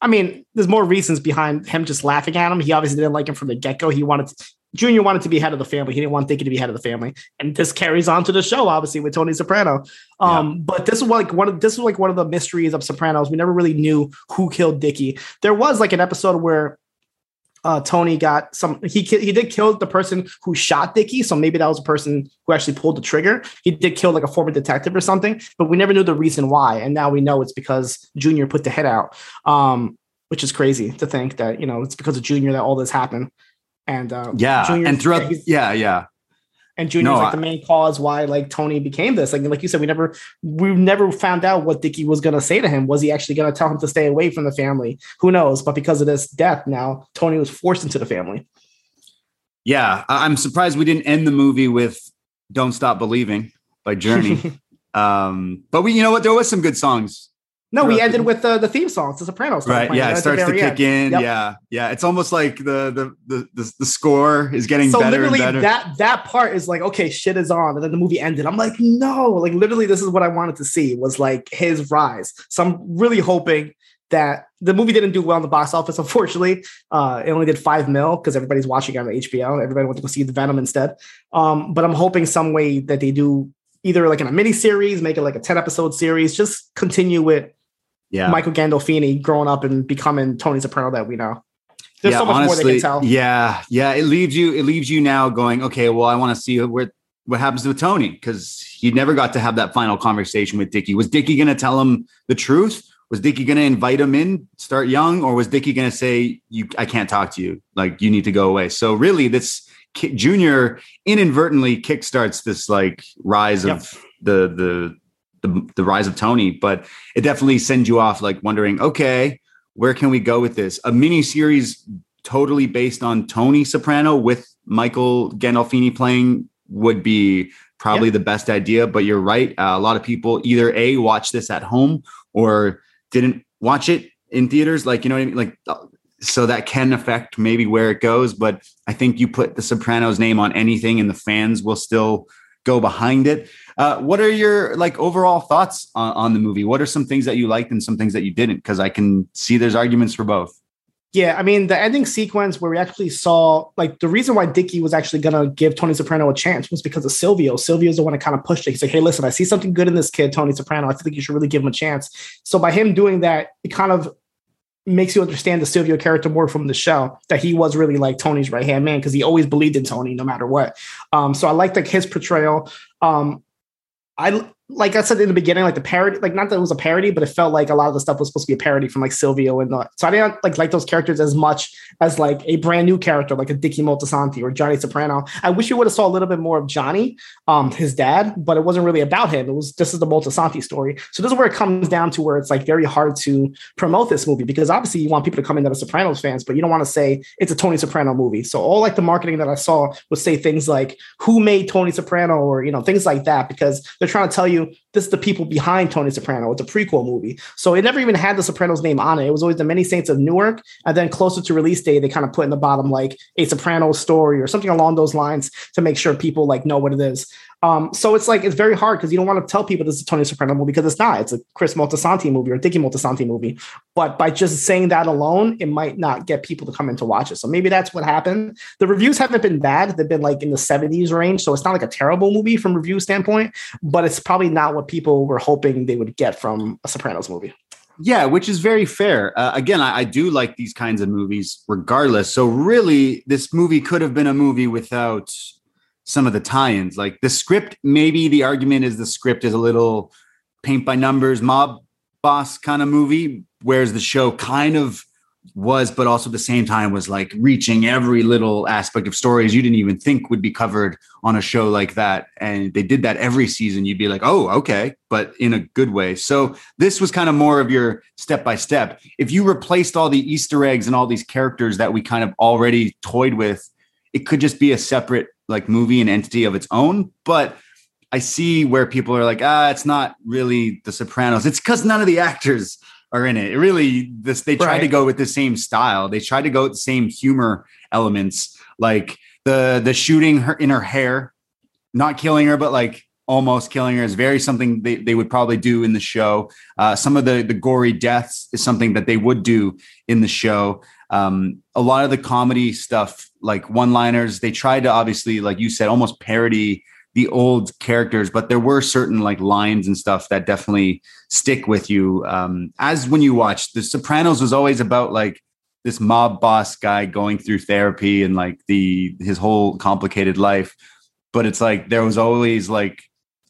I mean, there's more reasons behind him just laughing at him. He obviously didn't like him from the get go. He wanted to, Junior wanted to be head of the family. He didn't want Dickie to be head of the family, and this carries on to the show, obviously, with Tony Soprano. Um, But this is like one of this is like one of the mysteries of Sopranos. We never really knew who killed Dickie. There was like an episode where uh, Tony got some. He he did kill the person who shot Dickie, so maybe that was a person who actually pulled the trigger. He did kill like a former detective or something, but we never knew the reason why. And now we know it's because Junior put the head out, um, which is crazy to think that you know it's because of Junior that all this happened. And uh, Yeah, Junior's- and throughout, yeah, yeah, and Junior's No, like the main cause why like Tony became this. Like like you said, we never we never found out what Dickie was gonna say to him. Was he actually gonna tell him to stay away from the family? Who knows? But because of this death, now Tony was forced into the family. yeah. I'm surprised we didn't end the movie with "Don't Stop Believing" by Journey. um, but we, you know what? There was some good songs No, we ended with the, the theme songs, the Sopranos. right playing yeah it starts to kick end. in Yep. yeah yeah it's almost like the the the the, score is getting So better literally better that that part is like, okay, shit is on. And then the movie ended. I'm like, no, like literally, this is what I wanted to see was like his rise. So I'm really hoping that the movie didn't do well in the box office, unfortunately. Uh, it only did five mil because everybody's watching it on HBO. Everybody went to go see the Venom instead. Um, but I'm hoping some way that they do either like in a mini series, make it like a 10 episode series, just continue with yeah Michael Gandolfini growing up and becoming Tony Soprano that we know. There's yeah, so much more they can tell. Yeah, yeah. It leaves you. It leaves you now going. Okay, well, I want to see where what happens with Tony because he never got to have that final conversation with Dickie. Was Dickie going to tell him the truth? Was Dickie going to invite him in, start young, or was Dickie going to say, "You, I can't talk to you. Like you need to go away." So really, this Junior inadvertently kickstarts this like rise Yep. of the the the the rise of Tony, but it definitely sends you off like wondering, okay, where can we go with this? A mini series totally based on Tony Soprano with Michael Gandolfini playing would be probably the best idea. But you're right. Uh, a lot of people either a watch this at home or didn't watch it in theaters. Like you know what I mean? Like uh, so that can affect maybe where it goes. But I think you put the Sopranos name on anything, and the fans will still go behind it. Uh, what are your like overall thoughts on, on the movie? What are some things that you liked and some things that you didn't? Because I can see there's arguments for both. Yeah, I mean the ending sequence where we actually saw like the reason why Dickie was actually gonna give Tony Soprano a chance was because of Silvio. Silvio's the one that kind of pushed it. He's like, "Hey, listen, I see something good in this kid, Tony Soprano. I think you should really give him a chance." So by him doing that, it kind of makes you understand the Silvio character more from the show that he was really like Tony's right hand man because he always believed in Tony no matter what. Um, so I liked like his portrayal. Um, I like I said in the beginning, like the parody, like not that it was a parody, but it felt like a lot of the stuff was supposed to be a parody from like Silvio and the, so I didn't like like those characters as much as like a brand new character like a Dickie Moltisanti or Johnny Soprano. I wish we would have saw a little bit more of Johnny, um, his dad, but it wasn't really about him. It was this is the Moltisanti story. So this is where it comes down to where it's like very hard to promote this movie because obviously you want people to come in that are Sopranos fans, but you don't want to say it's a Tony Soprano movie. So all like the marketing that I saw would say things like who made Tony Soprano or you know things like that because they're trying to tell you apoio this is the people behind Tony Soprano. It's a prequel movie. So it never even had the Sopranos name on it. It was always the Many Saints of Newark. And then closer to release day, they kind of put in the bottom like a Soprano story or something along those lines to make sure people like know what it is. Um, so it's like it's very hard because you don't want to tell people this is a Tony Soprano movie because it's not. It's a Chris Moltisanti movie or a Dickie Moltisanti movie. But by just saying that alone, it might not get people to come in to watch it. So maybe that's what happened. The reviews haven't been bad. They've been like in the 70s range. So it's not like a terrible movie from review standpoint, but it's probably not what people were hoping they would get from a Sopranos movie. Yeah, which is very fair. Uh, again, I, I do like these kinds of movies regardless. So, really, this movie could have been a movie without some of the tie ins. Like the script, maybe the argument is the script is a little paint by numbers, mob boss kind of movie, whereas the show kind of was, but also at the same time was like reaching every little aspect of stories you didn't even think would be covered on a show like that. And they did that every season. You'd be like, oh, okay, but in a good way. So this was kind of more of your step by step. If you replaced all the Easter eggs and all these characters that we kind of already toyed with, it could just be a separate like movie and entity of its own. But I see where people are like, ah, it's not really The Sopranos. It's because none of the actors are in it. it really, this they tried Right. to go with the same style. They tried to go with the same humor elements, like the the shooting her in her hair, not killing her, but like almost killing her is very something they, they would probably do in the show. Uh, some of the the gory deaths is something that they would do in the show. Um, a lot of the comedy stuff, like one liners, they tried to obviously, like you said, almost parody the old characters, but there were certain like lines and stuff that definitely stick with you. Um, as when you watch The Sopranos was always about like this mob boss guy going through therapy and like the his whole complicated life, but it's like there was always like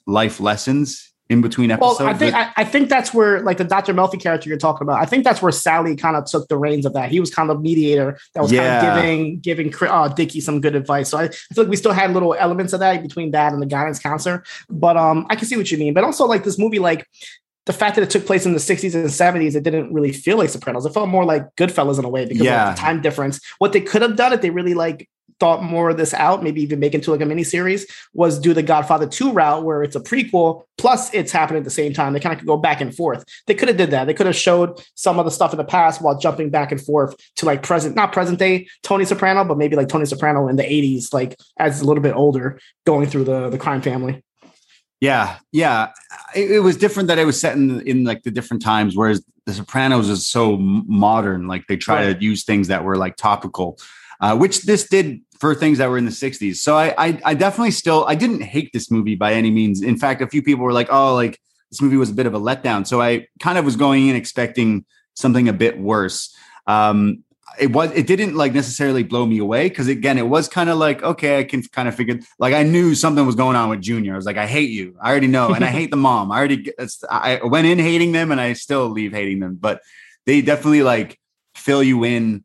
life lessons in between episodes. Well, I think I, I, think that's where like the Dr. Melfi character you're talking about. I think that's where Sally kind of took the reins of that. He was kind of mediator that was yeah. kind of giving giving uh, Dickie some good advice. So I, I, feel like we still had little elements of that between that and the guidance counselor. But um, I can see what you mean. But also like this movie, like the fact that it took place in the 60s and 70s, it didn't really feel like Sopranos. It felt more like Goodfellas in a way because yeah. of the time difference. What they could have done if they really like thought more of this out, maybe even make into like a mini series, was do the Godfather 2 route where it's a prequel plus it's happening at the same time. They kind of could go back and forth. They could have did that. They could have showed some of the stuff in the past while jumping back and forth to like present, not present day Tony Soprano, but maybe like Tony Soprano in the 80s, like as a little bit older, going through the the crime family. Yeah, yeah. It, it, was different that it was set in in like the different times, whereas The Sopranos is so modern. Like they try right. to use things that were like topical, uh, which this did for things that were in the 60s. So I, I, I definitely still I didn't hate this movie by any means. In fact, a few people were like, "Oh, like this movie was a bit of a letdown." So I kind of was going in expecting something a bit worse. Um, it was it didn't like necessarily blow me away because again it was kind of like okay I can kind of figure like I knew something was going on with Junior I was like I hate you I already know and I hate the mom I already I went in hating them and I still leave hating them but they definitely like fill you in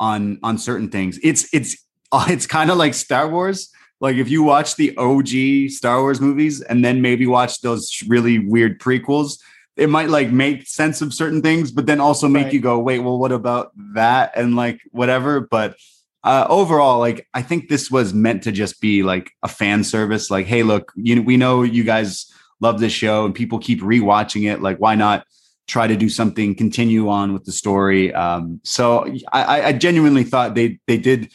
on on certain things it's it's it's kind of like Star Wars. Like if you watch the OG Star Wars movies and then maybe watch those really weird prequels, it might like make sense of certain things, but then also make right. you go, wait, well, what about that? And like whatever. But uh, overall, like I think this was meant to just be like a fan service. Like, hey, look, you know we know you guys love this show and people keep rewatching it. Like, why not try to do something, continue on with the story? Um, so I, I genuinely thought they they did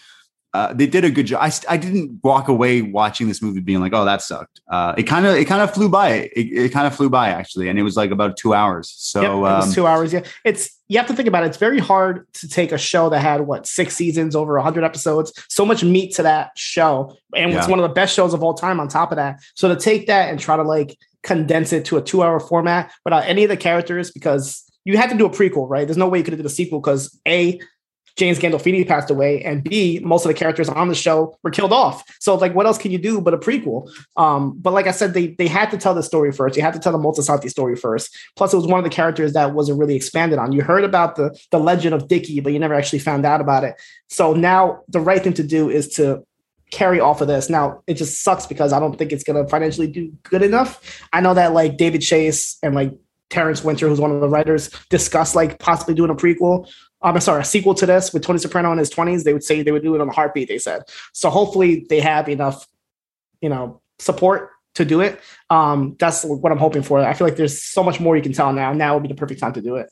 uh, they did a good job. I, I didn't walk away watching this movie being like, "Oh, that sucked." Uh, it kind of it kind of flew by. It, it kind of flew by actually, and it was like about two hours. So yep, it was um, two hours. Yeah, it's you have to think about it. It's very hard to take a show that had what six seasons, over hundred episodes, so much meat to that show, and yeah. it's one of the best shows of all time. On top of that, so to take that and try to like condense it to a two-hour format without any of the characters, because you had to do a prequel, right? There's no way you could have did a sequel because a James Gandolfini passed away, and B, most of the characters on the show were killed off. So like, what else can you do but a prequel? Um, but like I said, they they had to tell the story first. You had to tell the Moltisanti story first. Plus, it was one of the characters that wasn't really expanded on. You heard about the the legend of Dickie, but you never actually found out about it. So now the right thing to do is to carry off of this. Now it just sucks because I don't think it's gonna financially do good enough. I know that like David Chase and like Terrence Winter, who's one of the writers, discussed like possibly doing a prequel. I'm sorry, a sequel to this with Tony Soprano in his 20s. They would say they would do it on a heartbeat. They said so. Hopefully, they have enough, you know, support to do it. Um, that's what I'm hoping for. I feel like there's so much more you can tell now. Now would be the perfect time to do it.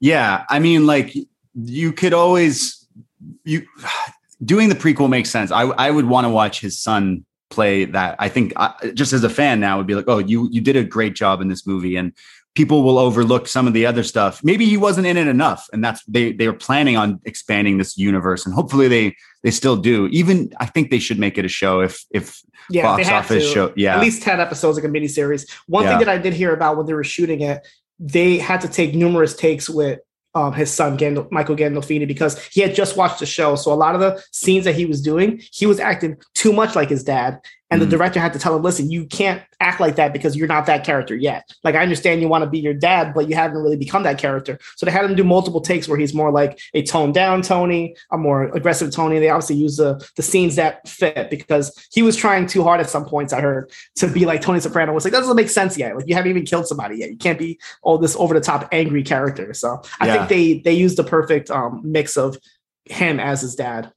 Yeah, I mean, like you could always you doing the prequel makes sense. I I would want to watch his son play that. I think I, uh, just as a fan now would be like, oh, you you did a great job in this movie, and people will overlook some of the other stuff. Maybe he wasn't in it enough, and that's they they are planning on expanding this universe, and hopefully they they still do. Even I think they should make it a show if if yeah, box office show yeah at least ten episodes like a miniseries. One yeah. thing that I did hear about when they were shooting it, they had to take numerous takes with um, his son Gandol- Michael Gandolfini because he had just watched the show. So a lot of the scenes that he was doing, he was acting too much like his dad, and mm-hmm. the director had to tell him, "Listen, you can't act like that because you're not that character yet. Like I understand you want to be your dad, but you haven't really become that character." So they had him do multiple takes where he's more like a toned down Tony, a more aggressive Tony. They obviously use the the scenes that fit because he was trying too hard at some points. I heard to be like Tony Soprano was like that doesn't make sense yet. Like you haven't even killed somebody yet. You can't be all this over the top angry character. So I yeah. think they they used the perfect um, mix of him as his dad.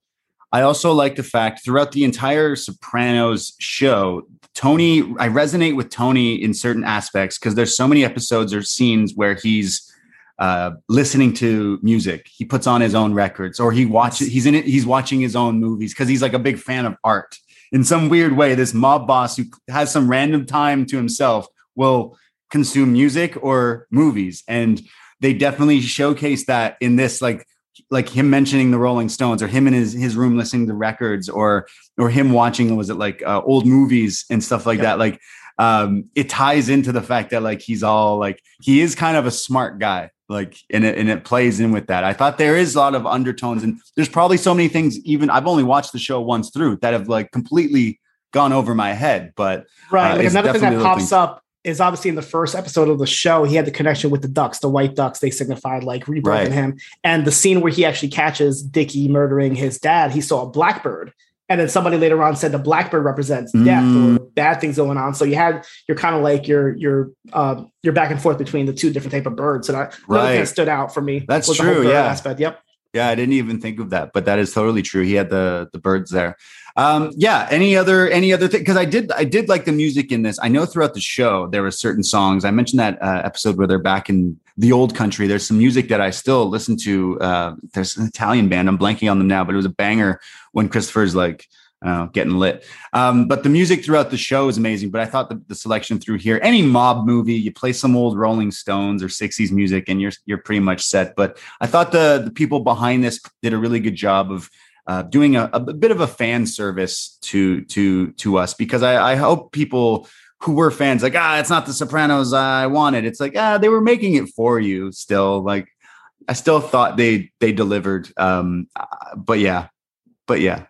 I also like the fact throughout the entire Sopranos show, Tony, I resonate with Tony in certain aspects because there's so many episodes or scenes where he's uh, listening to music. He puts on his own records or he watches, he's in it, he's watching his own movies because he's like a big fan of art. in some weird way, this mob boss who has some random time to himself will consume music or movies. And they definitely showcase that in this, like, like him mentioning the Rolling Stones or him in his, his room listening to records or or him watching was it like uh, old movies and stuff like that? Like um it ties into the fact that like he's all like he is kind of a smart guy like and it, and it plays in with that. I thought there is a lot of undertones and there's probably so many things even i've only watched the show once through that have like completely gone over my head but Right. uh, like another thing that pops looking- up is obviously in the first episode of the show, he had the connection with the ducks, the white ducks. They signified like rebirth Right. in him. And the scene where he actually catches Dickie murdering his dad, he saw a blackbird. And then somebody later on said the blackbird represents death Mm. or bad things going on. So you had you're kind of like you're you're uh, you're back and forth between the two different type of birds. So that another thing Right. stood out for me. That's true, yeah. Aspect. Yep. Yeah, I didn't even think of that, but that is totally true. He had the the birds there. Um, yeah. Any other any other thing? Because I did I did like the music in this. I know throughout the show there were certain songs. I mentioned that uh, episode where they're back in the old country. There's some music that I still listen to. Uh, there's an Italian band. I'm blanking on them now, but it was a banger when Christopher's like. Uh, getting lit. Um, but the music throughout the show is amazing. But I thought the, the selection through here, any mob movie, you play some old Rolling Stones or 60s music and you're you're pretty much set. But I thought the the people behind this did a really good job of uh, doing a, a bit of a fan service to to to us because I, I hope people who were fans like ah it's not the Sopranos I wanted. It's like ah they were making it for you still. Like I still thought they they delivered. Um, uh, but yeah, but yeah,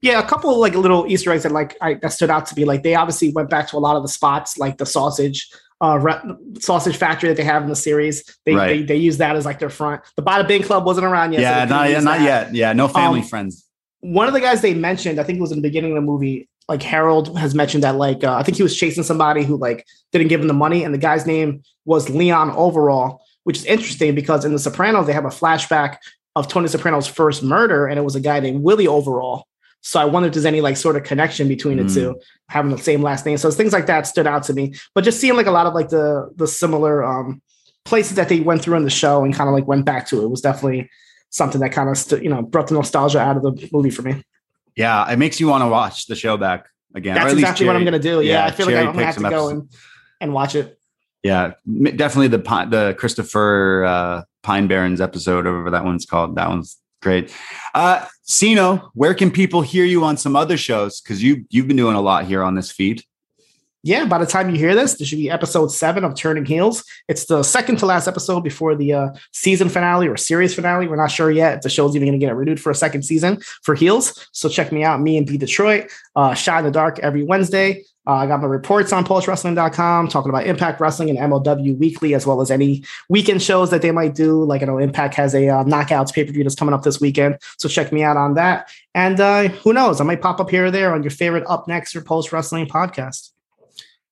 Yeah, a couple of like little Easter eggs that like I, that stood out to me. Like they obviously went back to a lot of the spots, like the sausage, uh, re- sausage factory that they have in the series. They, Right. they they use that as like their front. The Bada Bing Club wasn't around yet. yeah, couldn't not, not yet. Yeah, no family Um, friends. One of the guys they mentioned, I think it was in the beginning of the movie. Like Harold has mentioned that, like uh, I think he was chasing somebody who like didn't give him the money, and the guy's name was Leon Overall, which is interesting because in The Sopranos they have a flashback of Tony Soprano's first murder, and it was a guy named Willie Overall. So I wonder if there's any like sort of connection between the Mm. two, having the same last name. So things like that stood out to me. But just seeing like a lot of like the the similar um places that they went through in the show and kind of like went back to it was definitely something that kind of st- you know brought the nostalgia out of the movie for me. Yeah, it makes you want to watch the show back again. That's exactly what I'm gonna do. Yeah, yeah, I feel like I'm gonna have to go episodes. and and watch it. Yeah, definitely the the Christopher uh, Pine Barrens episode, or whatever that one's called. That one's great. Uh, Siino, where can people hear you on some other shows? Because you you've been doing a lot here on this feed. Yeah, by the time you hear this, this should be episode seven of Turning Heels. It's the second to last episode before the uh, season finale or series finale. We're not sure yet if the show's even going to get renewed for a second season for Heels. So check me out, me and B Detroit, uh, Shot in the Dark every Wednesday. Uh, I got my reports on PulseWrestling.com talking about Impact Wrestling and MLW weekly, as well as any weekend shows that they might do. Like I know Impact has a uh, Knockouts pay per view that's coming up this weekend, so check me out on that. And uh, who knows, I might pop up here or there on your favorite upNXT or Post Wrestling podcast.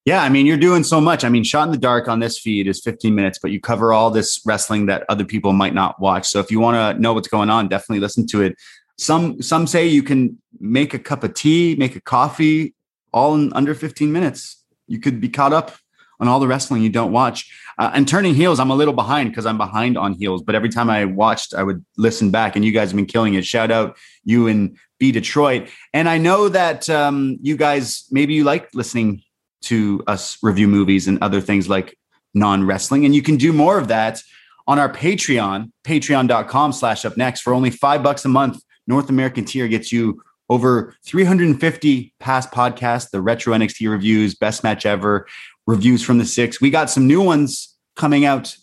Yeah, I mean, you're doing so much. I mean, Shot in the Dark on this feed is 15 minutes, but you cover all this wrestling that other people might not watch. So if you want to know what's going on, definitely listen to it. Some some say you can make a cup of tea, make a coffee, all in under 15 minutes. You could be caught up on all the wrestling you don't watch. Uh, and turning heels, I'm a little behind because I'm behind on heels. But every time I watched, I would listen back, and you guys have been killing it. Shout out you and B Detroit. And I know that um, you guys maybe you like listening to us review movies and other things like non-wrestling. And you can do more of that on our Patreon, patreon.com slash up next for only five bucks a month. North American tier gets you over 350 past podcasts, the retro NXT reviews, best match ever, reviews from the six. We got some new ones coming out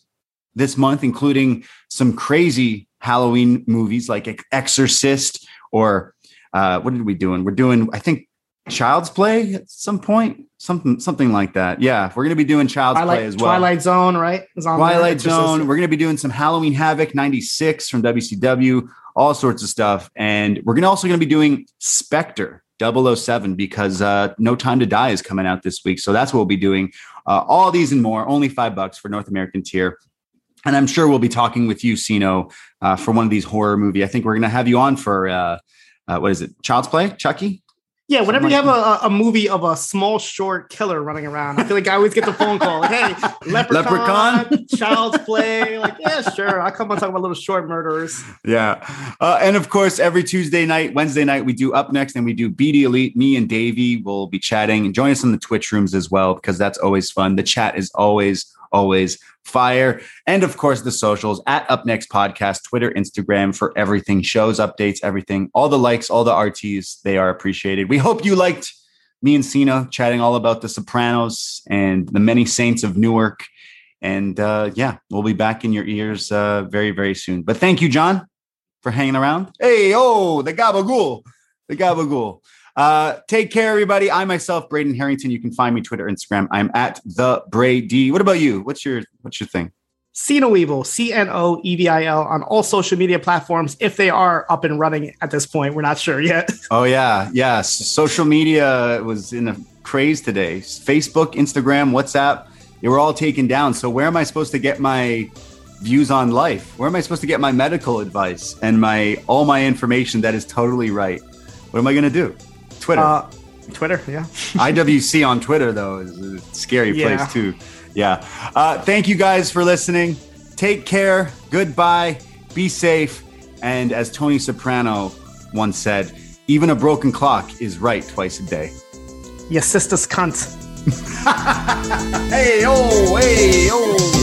this month, including some crazy Halloween movies like Exorcist or uh, what did we doing? We're doing, I think, Child's Play at some point, something something like that. Yeah, we're gonna be doing Child's Twilight, Play as well. Twilight Zone, right? There. Twilight Exorcist. Zone. We're going to be doing some Halloween Havoc 96 from WCW, all sorts of stuff. And we're to also going to be doing Spectre 007 because uh, No Time to Die is coming out this week. So that's what we'll be doing. Uh, all these and more, only five bucks for North American tier. And I'm sure we'll be talking with you, Siino, uh, for one of these horror movie. I think we're going to have you on for uh, uh, what is it? Child's Play, Chucky? Yeah, whenever you have a, a movie of a small, short killer running around, I feel like I always get the phone call, like, "Hey, leprechaun, Leprechaun? child's play." Like, yeah, sure, I'll come and talk about little short murderers. Yeah. Uh, and of course, every Tuesday night, Wednesday night, we do upNXT and we do BDElite. Me and Davie will be chatting. Join us in the Twitch rooms as well, because that's always fun. The chat is always, always fire. And of course, the socials at upNXT Podcast, Twitter, Instagram for everything, shows, updates, everything. All the likes, all the RTs, they are appreciated. We hope you liked me and Siino chatting all about the Sopranos and the many saints of Newark. And uh, yeah, we'll be back in your ears uh, very, very soon. But thank you, John, for hanging around. Hey, oh, the gabagool, the gabagool. Uh, take care, everybody. I myself, Braden Herrington. You can find me Twitter, Instagram. I'm at the Brady. What about you? What's your What's your thing? Ceno Evil, C N O E V I L, on all social media platforms. If they are up and running at this point, we're not sure yet. Oh yeah, yes. Social media was in a craze today. Facebook, Instagram, WhatsApp. They were all taken down. So where am I supposed to get my views on life? Where am I supposed to get my medical advice and my all my information that is totally right? What am I going to do? Twitter. Uh, Twitter, yeah. IWC on Twitter though is a scary Yeah. place too. Yeah. Uh, thank you guys for listening. Take care. Goodbye. Be safe. And as Tony Soprano once said, even a broken clock is right twice a day. Your sister's cunt. Hey, oh, hey, oh.